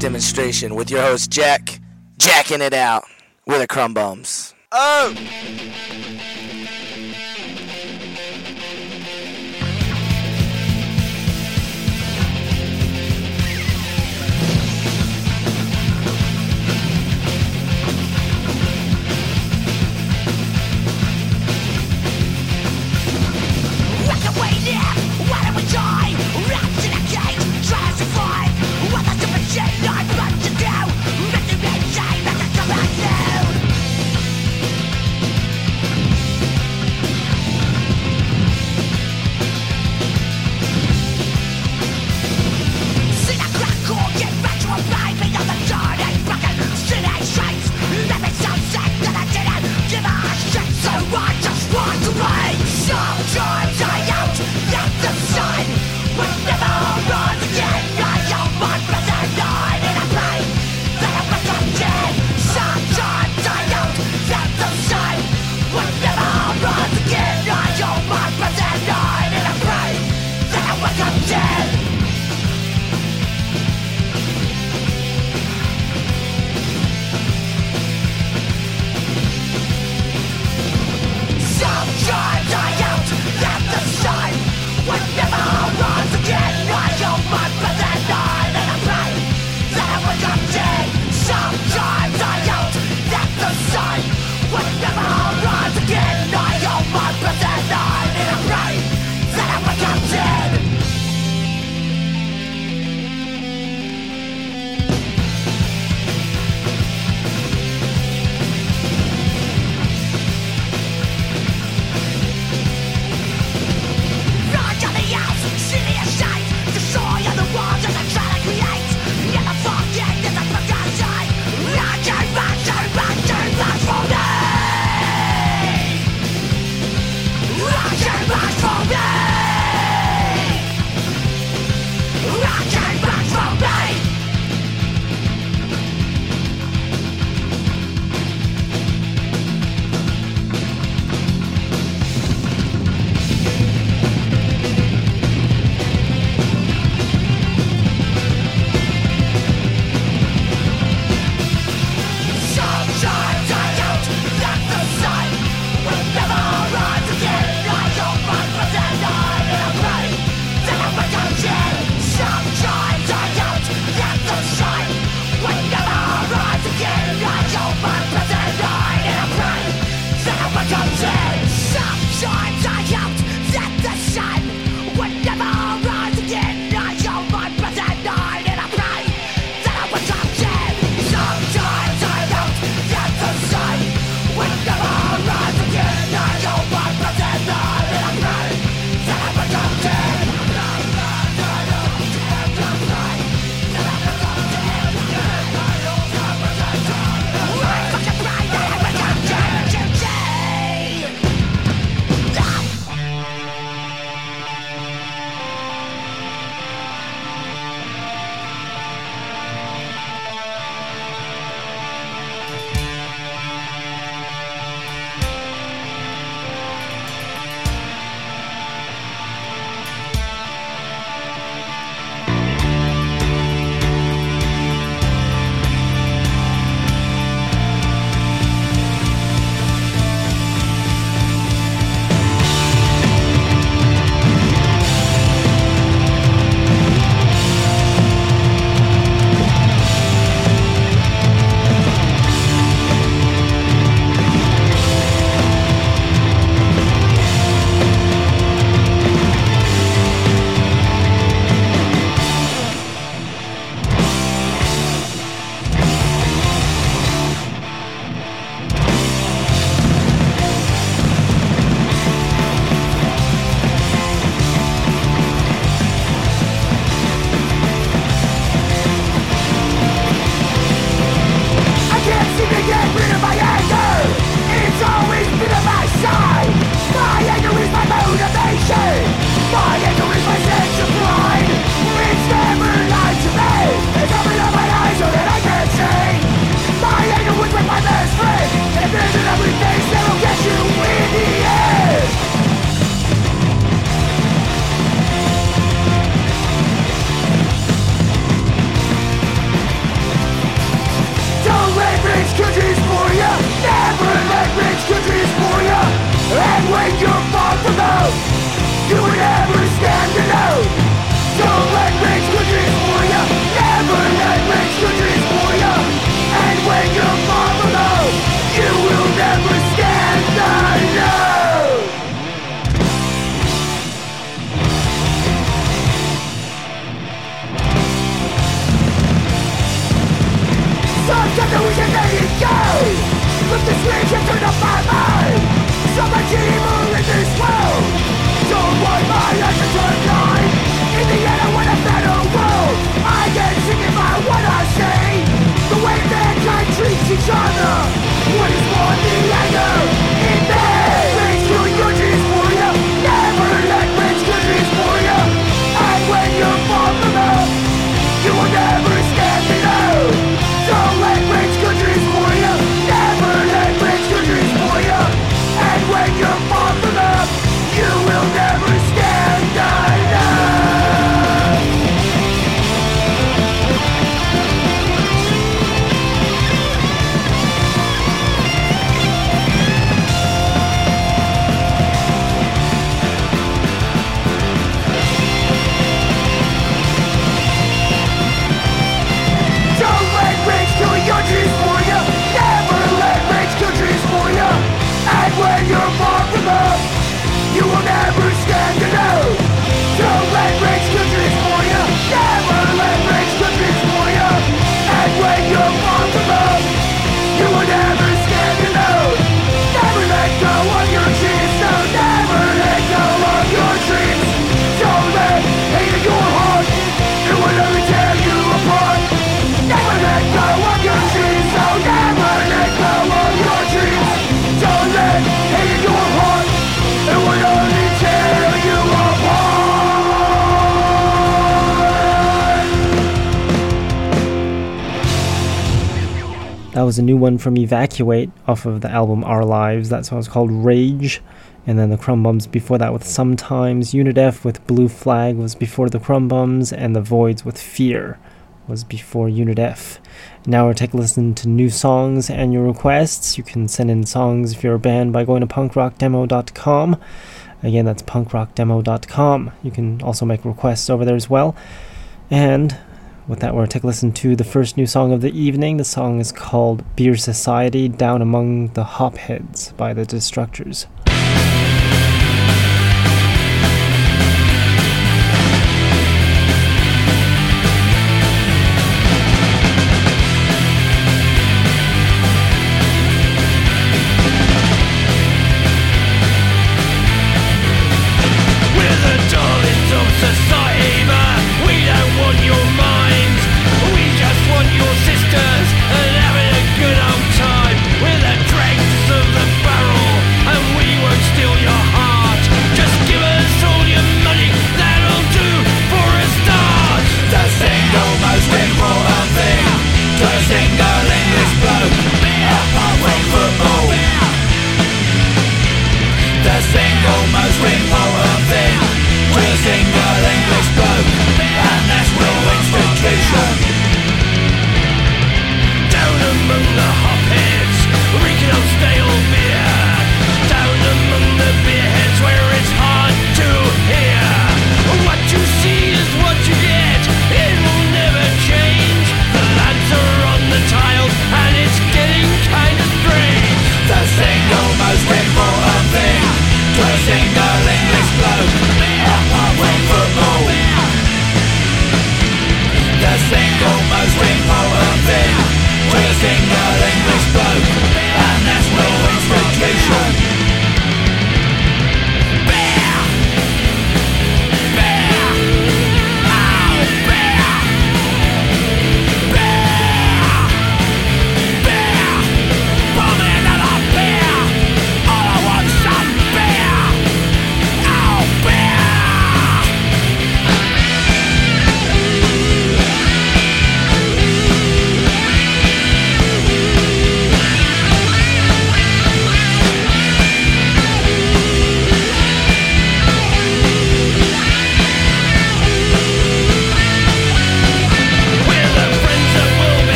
demonstration with your host Jack, jacking it out with the crumb bums. Oh! new one from Evacuate off of the album Our Lives. That song is called Rage. And then the Crumb Bums before that with Sometimes. Unit F with Blue Flag was before the Crumb Bums. And the Voids with Fear was before Unit F. Now we're taking a listen to new songs and your requests. You can send in songs if you're a band by going to punkrockdemo.com. Again, that's punkrockdemo.com. You can also make requests over there as well. And with that, we're take a listen to the first new song of the evening. The song is called Beer Society Down Among the Hopheads by the Destructors.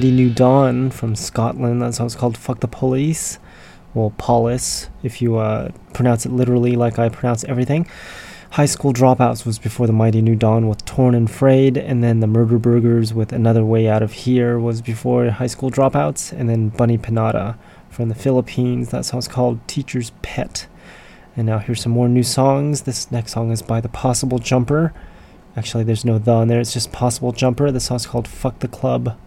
Mighty New Dawn from Scotland. That song's called Fuck the Police. Well, Polis, if you uh, pronounce it literally like I pronounce everything. High School Dropouts was before The Mighty New Dawn with Torn and Frayed, and then The Murder Burgers with Another Way Out of Here was before High School Dropouts, and then Bunny Panada from the Philippines. That song's called Teacher's Pet. And now here's some more new songs. This next song is by The Possible Jumper. Actually, there's no the in there, it's just Possible Jumper. The song's called Fuck the Club.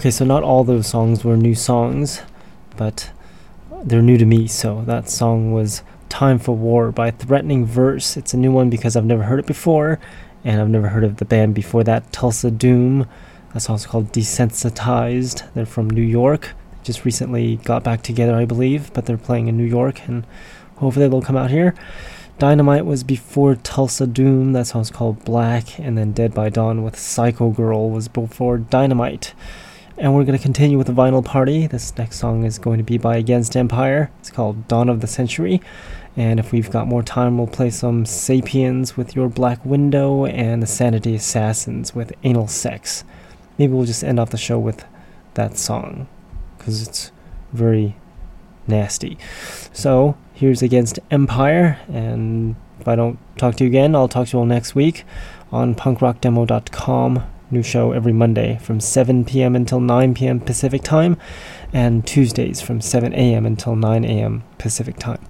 Okay, so not all those songs were new songs, but they're new to me. So that song was Time for War by Threatening Verse. It's a new one because I've never heard it before, and I've never heard of the band before that, Tulsa Doom. That song's called Desensitized. They're from New York. Just recently got back together, I believe, but they're playing in New York, and hopefully they'll come out here. Dynamite was before Tulsa Doom. That song's called Black, and then Dead by Dawn with Psycho Girl was before Dynamite. And we're going to continue with the vinyl party. This next song is going to be by Against Empire. It's called Dawn of the Century. And if we've got more time, we'll play some Sapiens with Your Black Window and the Sanity Assassins with Anal Sex. Maybe we'll just end off the show with that song because it's very nasty. So here's Against Empire. And if I don't talk to you again, I'll talk to you all next week on punkrockdemo.com. New show every Monday from 7 p.m. until 9 p.m. Pacific time, and Tuesdays from 7 a.m. until 9 a.m. Pacific time.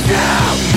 What's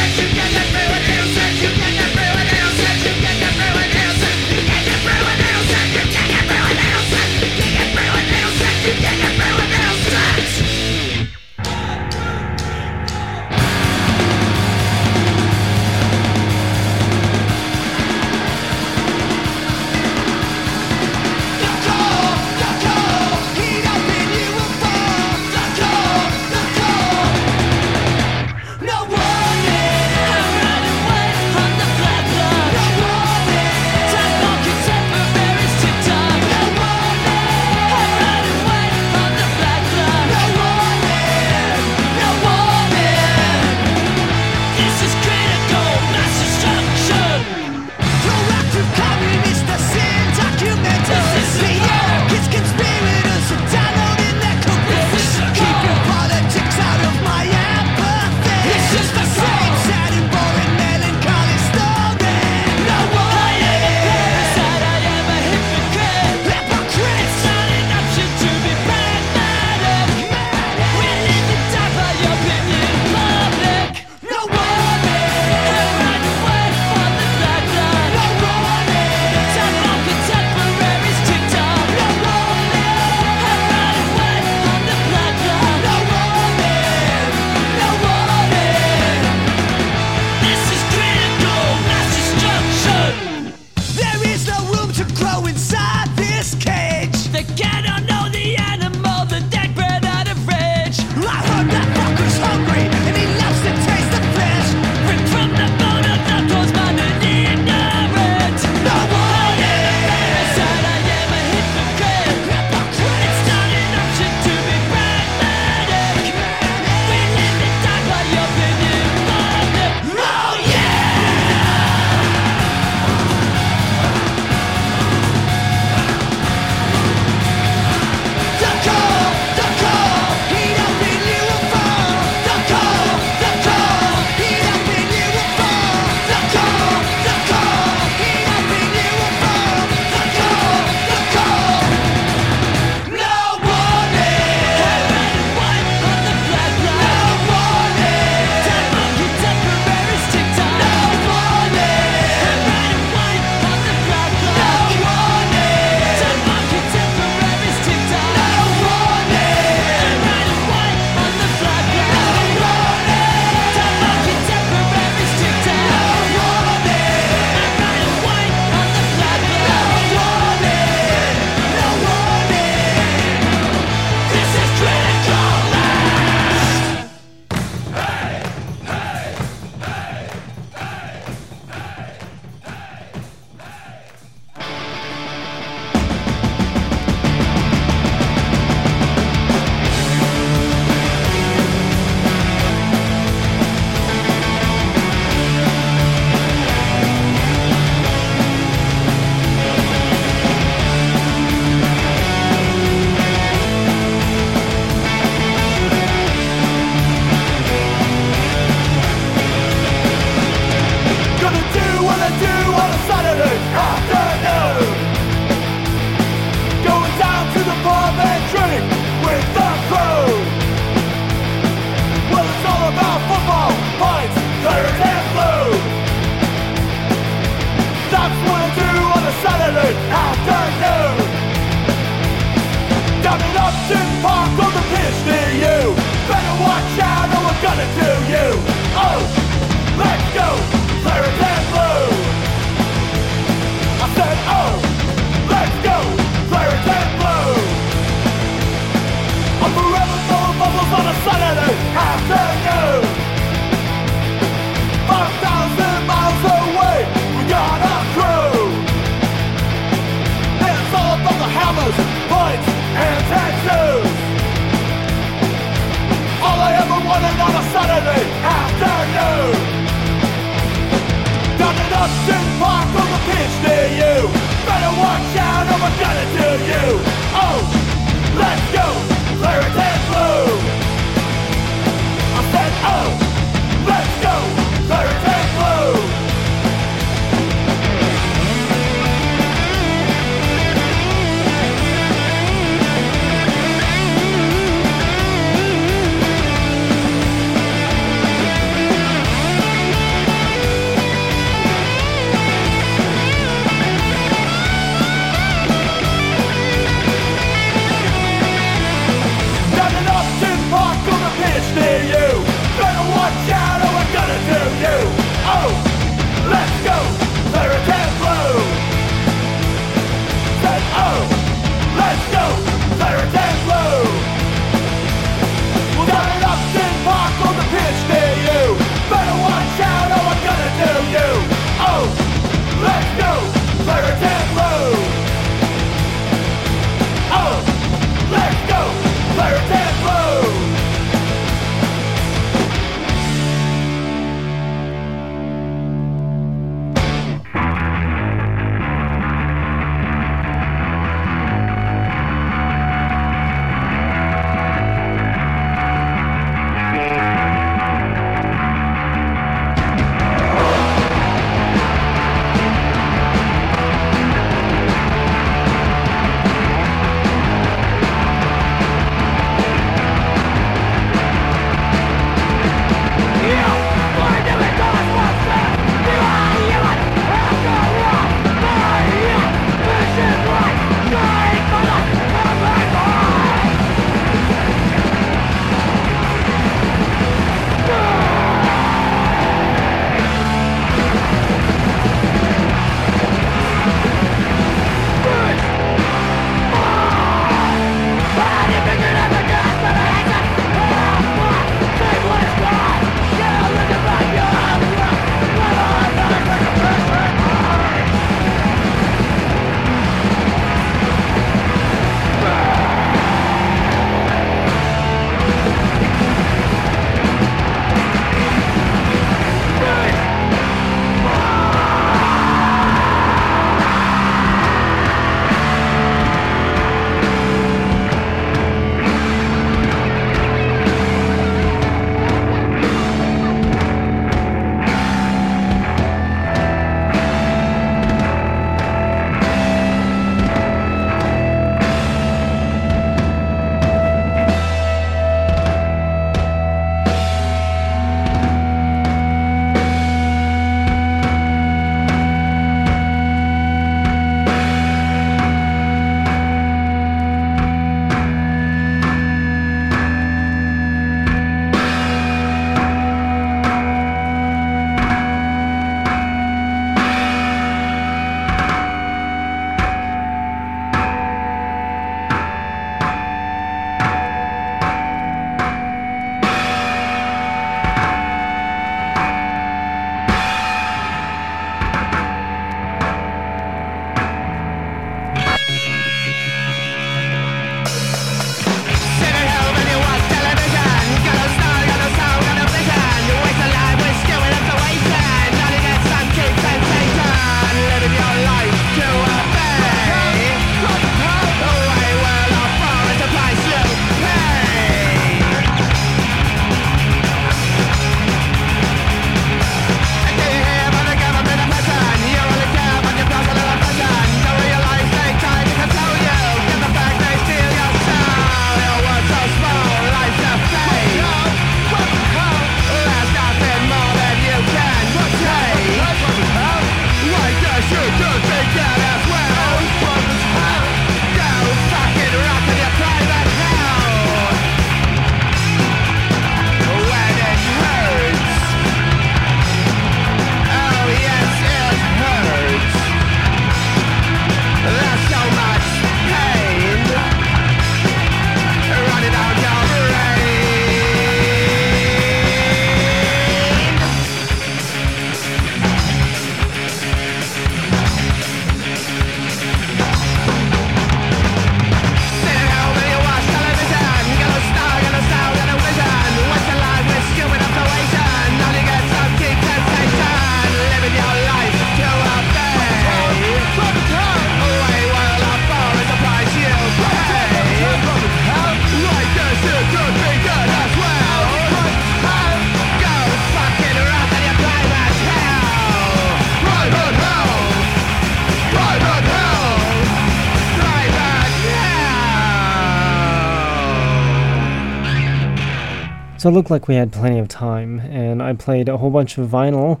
So it looked like we had plenty of time, and I played a whole bunch of vinyl.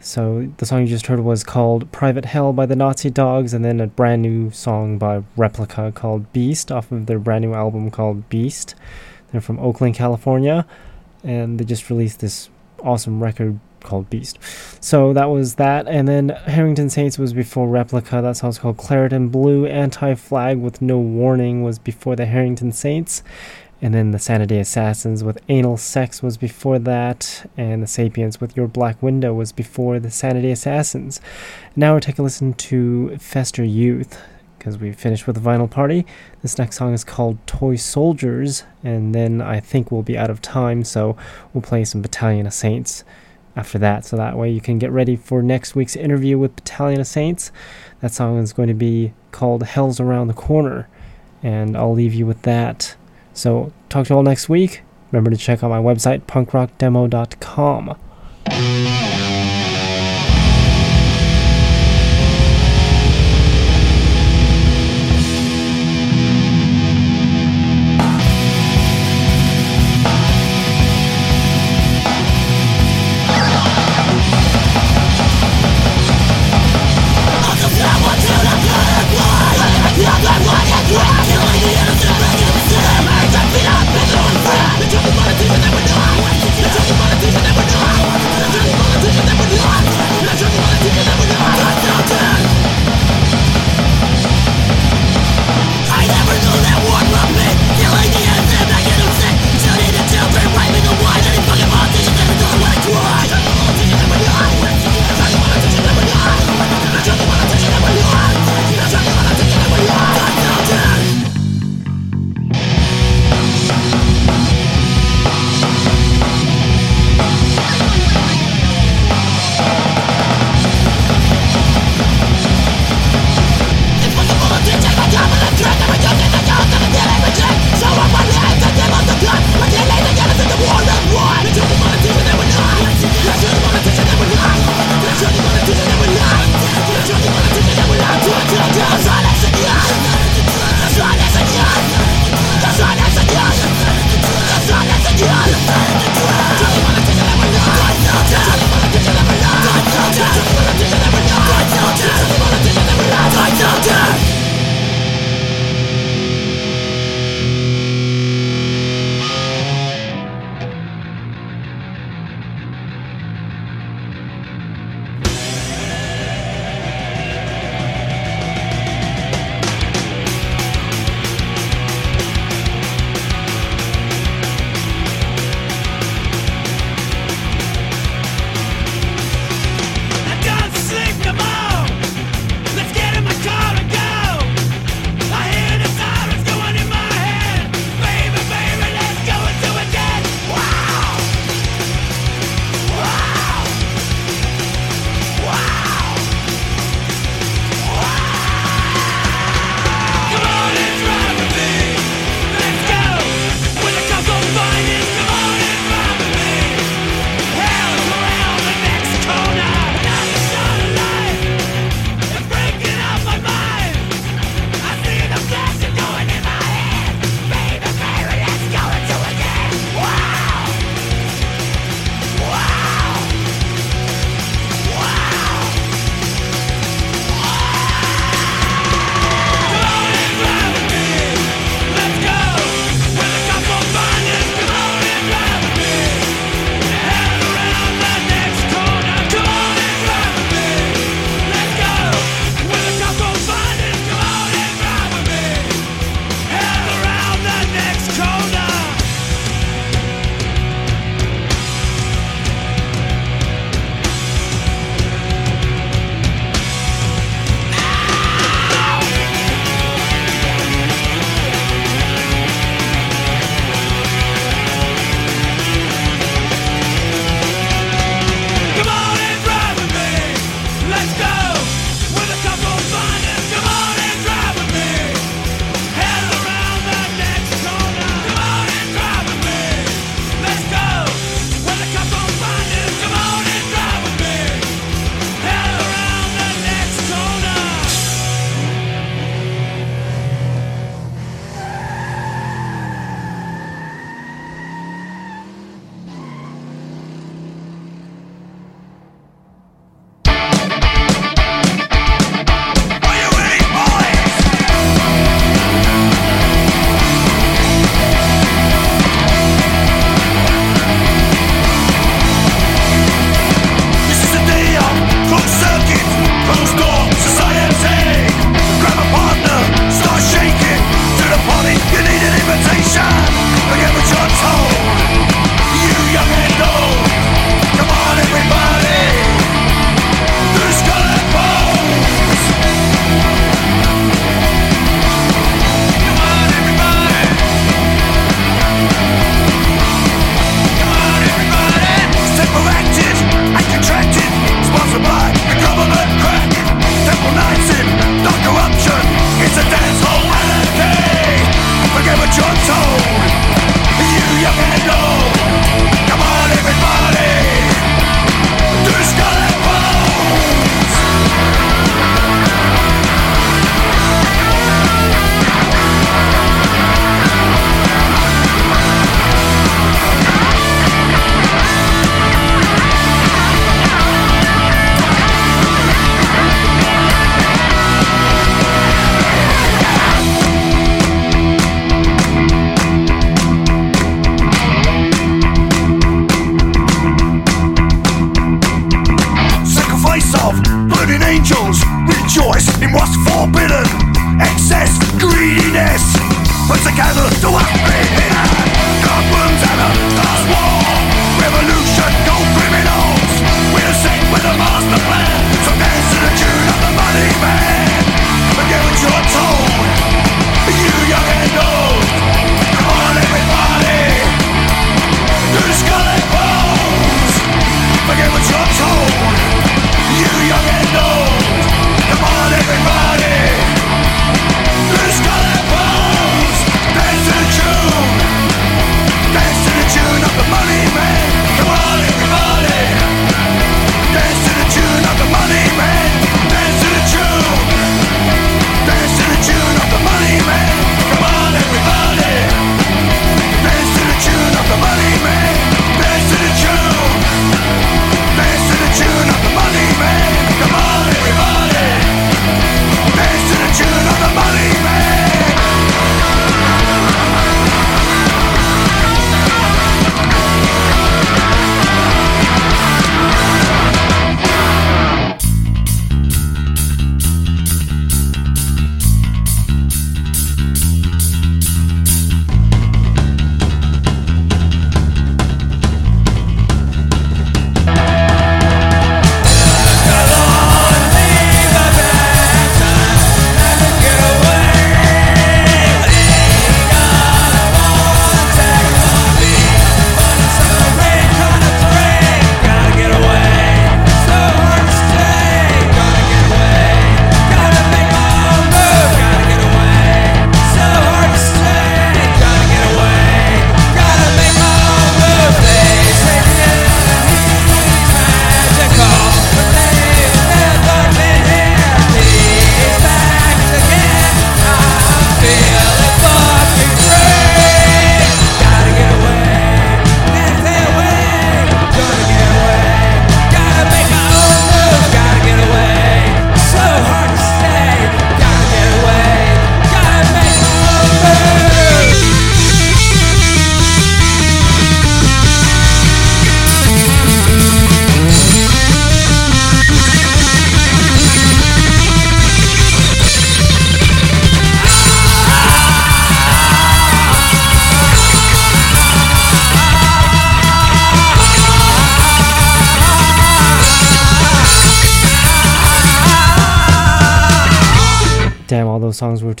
So the song you just heard was called Private Hell by the Nazi Dogs, and then a brand new song by Replica called Beast off of their brand new album called Beast. They're from Oakland, California, and they just released this awesome record called Beast. So that was that, and then Harrington Saints was before Replica. That song's called Claritin Blue. Anti Flag with No Warning was before the Harrington Saints. And then the Sanity Assassins with Anal Sex was before that, and the Sapiens with Your Black Window was before the Sanity Assassins. Now we'll take a listen to Fester Youth, because we finished with the Vinyl Party. This next song is called Toy Soldiers, and then I think we'll be out of time, so we'll play some Battalion of Saints after that, so that way you can get ready for next week's interview with Battalion of Saints. That song is going to be called Hell's Around the Corner, and I'll leave you with that. So, talk to you all next week. Remember to check out my website, punkrockdemo.com.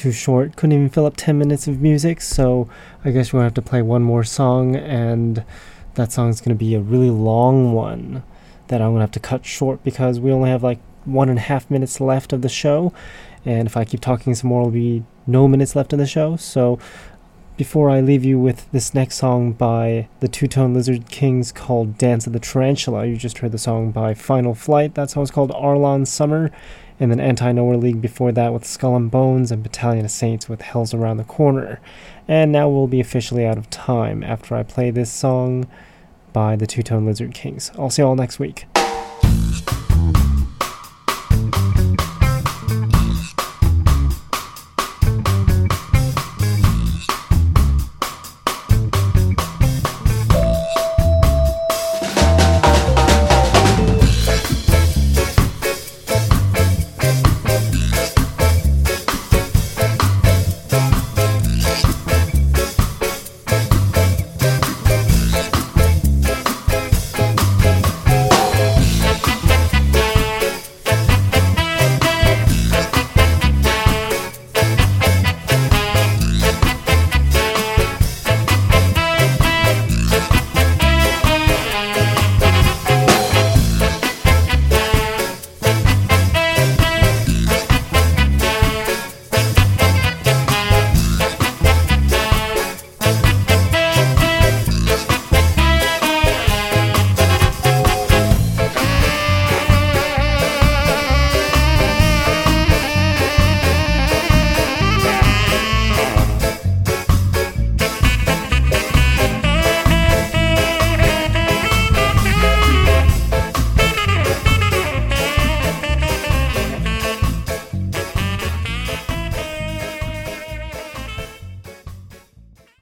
too short. Couldn't even fill up 10 minutes of music, so I guess we're gonna have to play one more song, and that song's gonna be a really long one that I'm gonna have to cut short because we only have like one and a half minutes left of the show, and if I keep talking some more, it'll be no minutes left in the show. So before I leave you with this next song by the Two Tone Lizard Kings called Dance of the Tarantula, you just heard the song by Final Flight. That song's called Arlon Summer. And then Anti Nowhere League before that with Skull and Bones and Battalion of Saints with Hell's Around the Corner. And now we'll be officially out of time after I play this song by the Two Tone Lizard Kings. I'll see you all next week.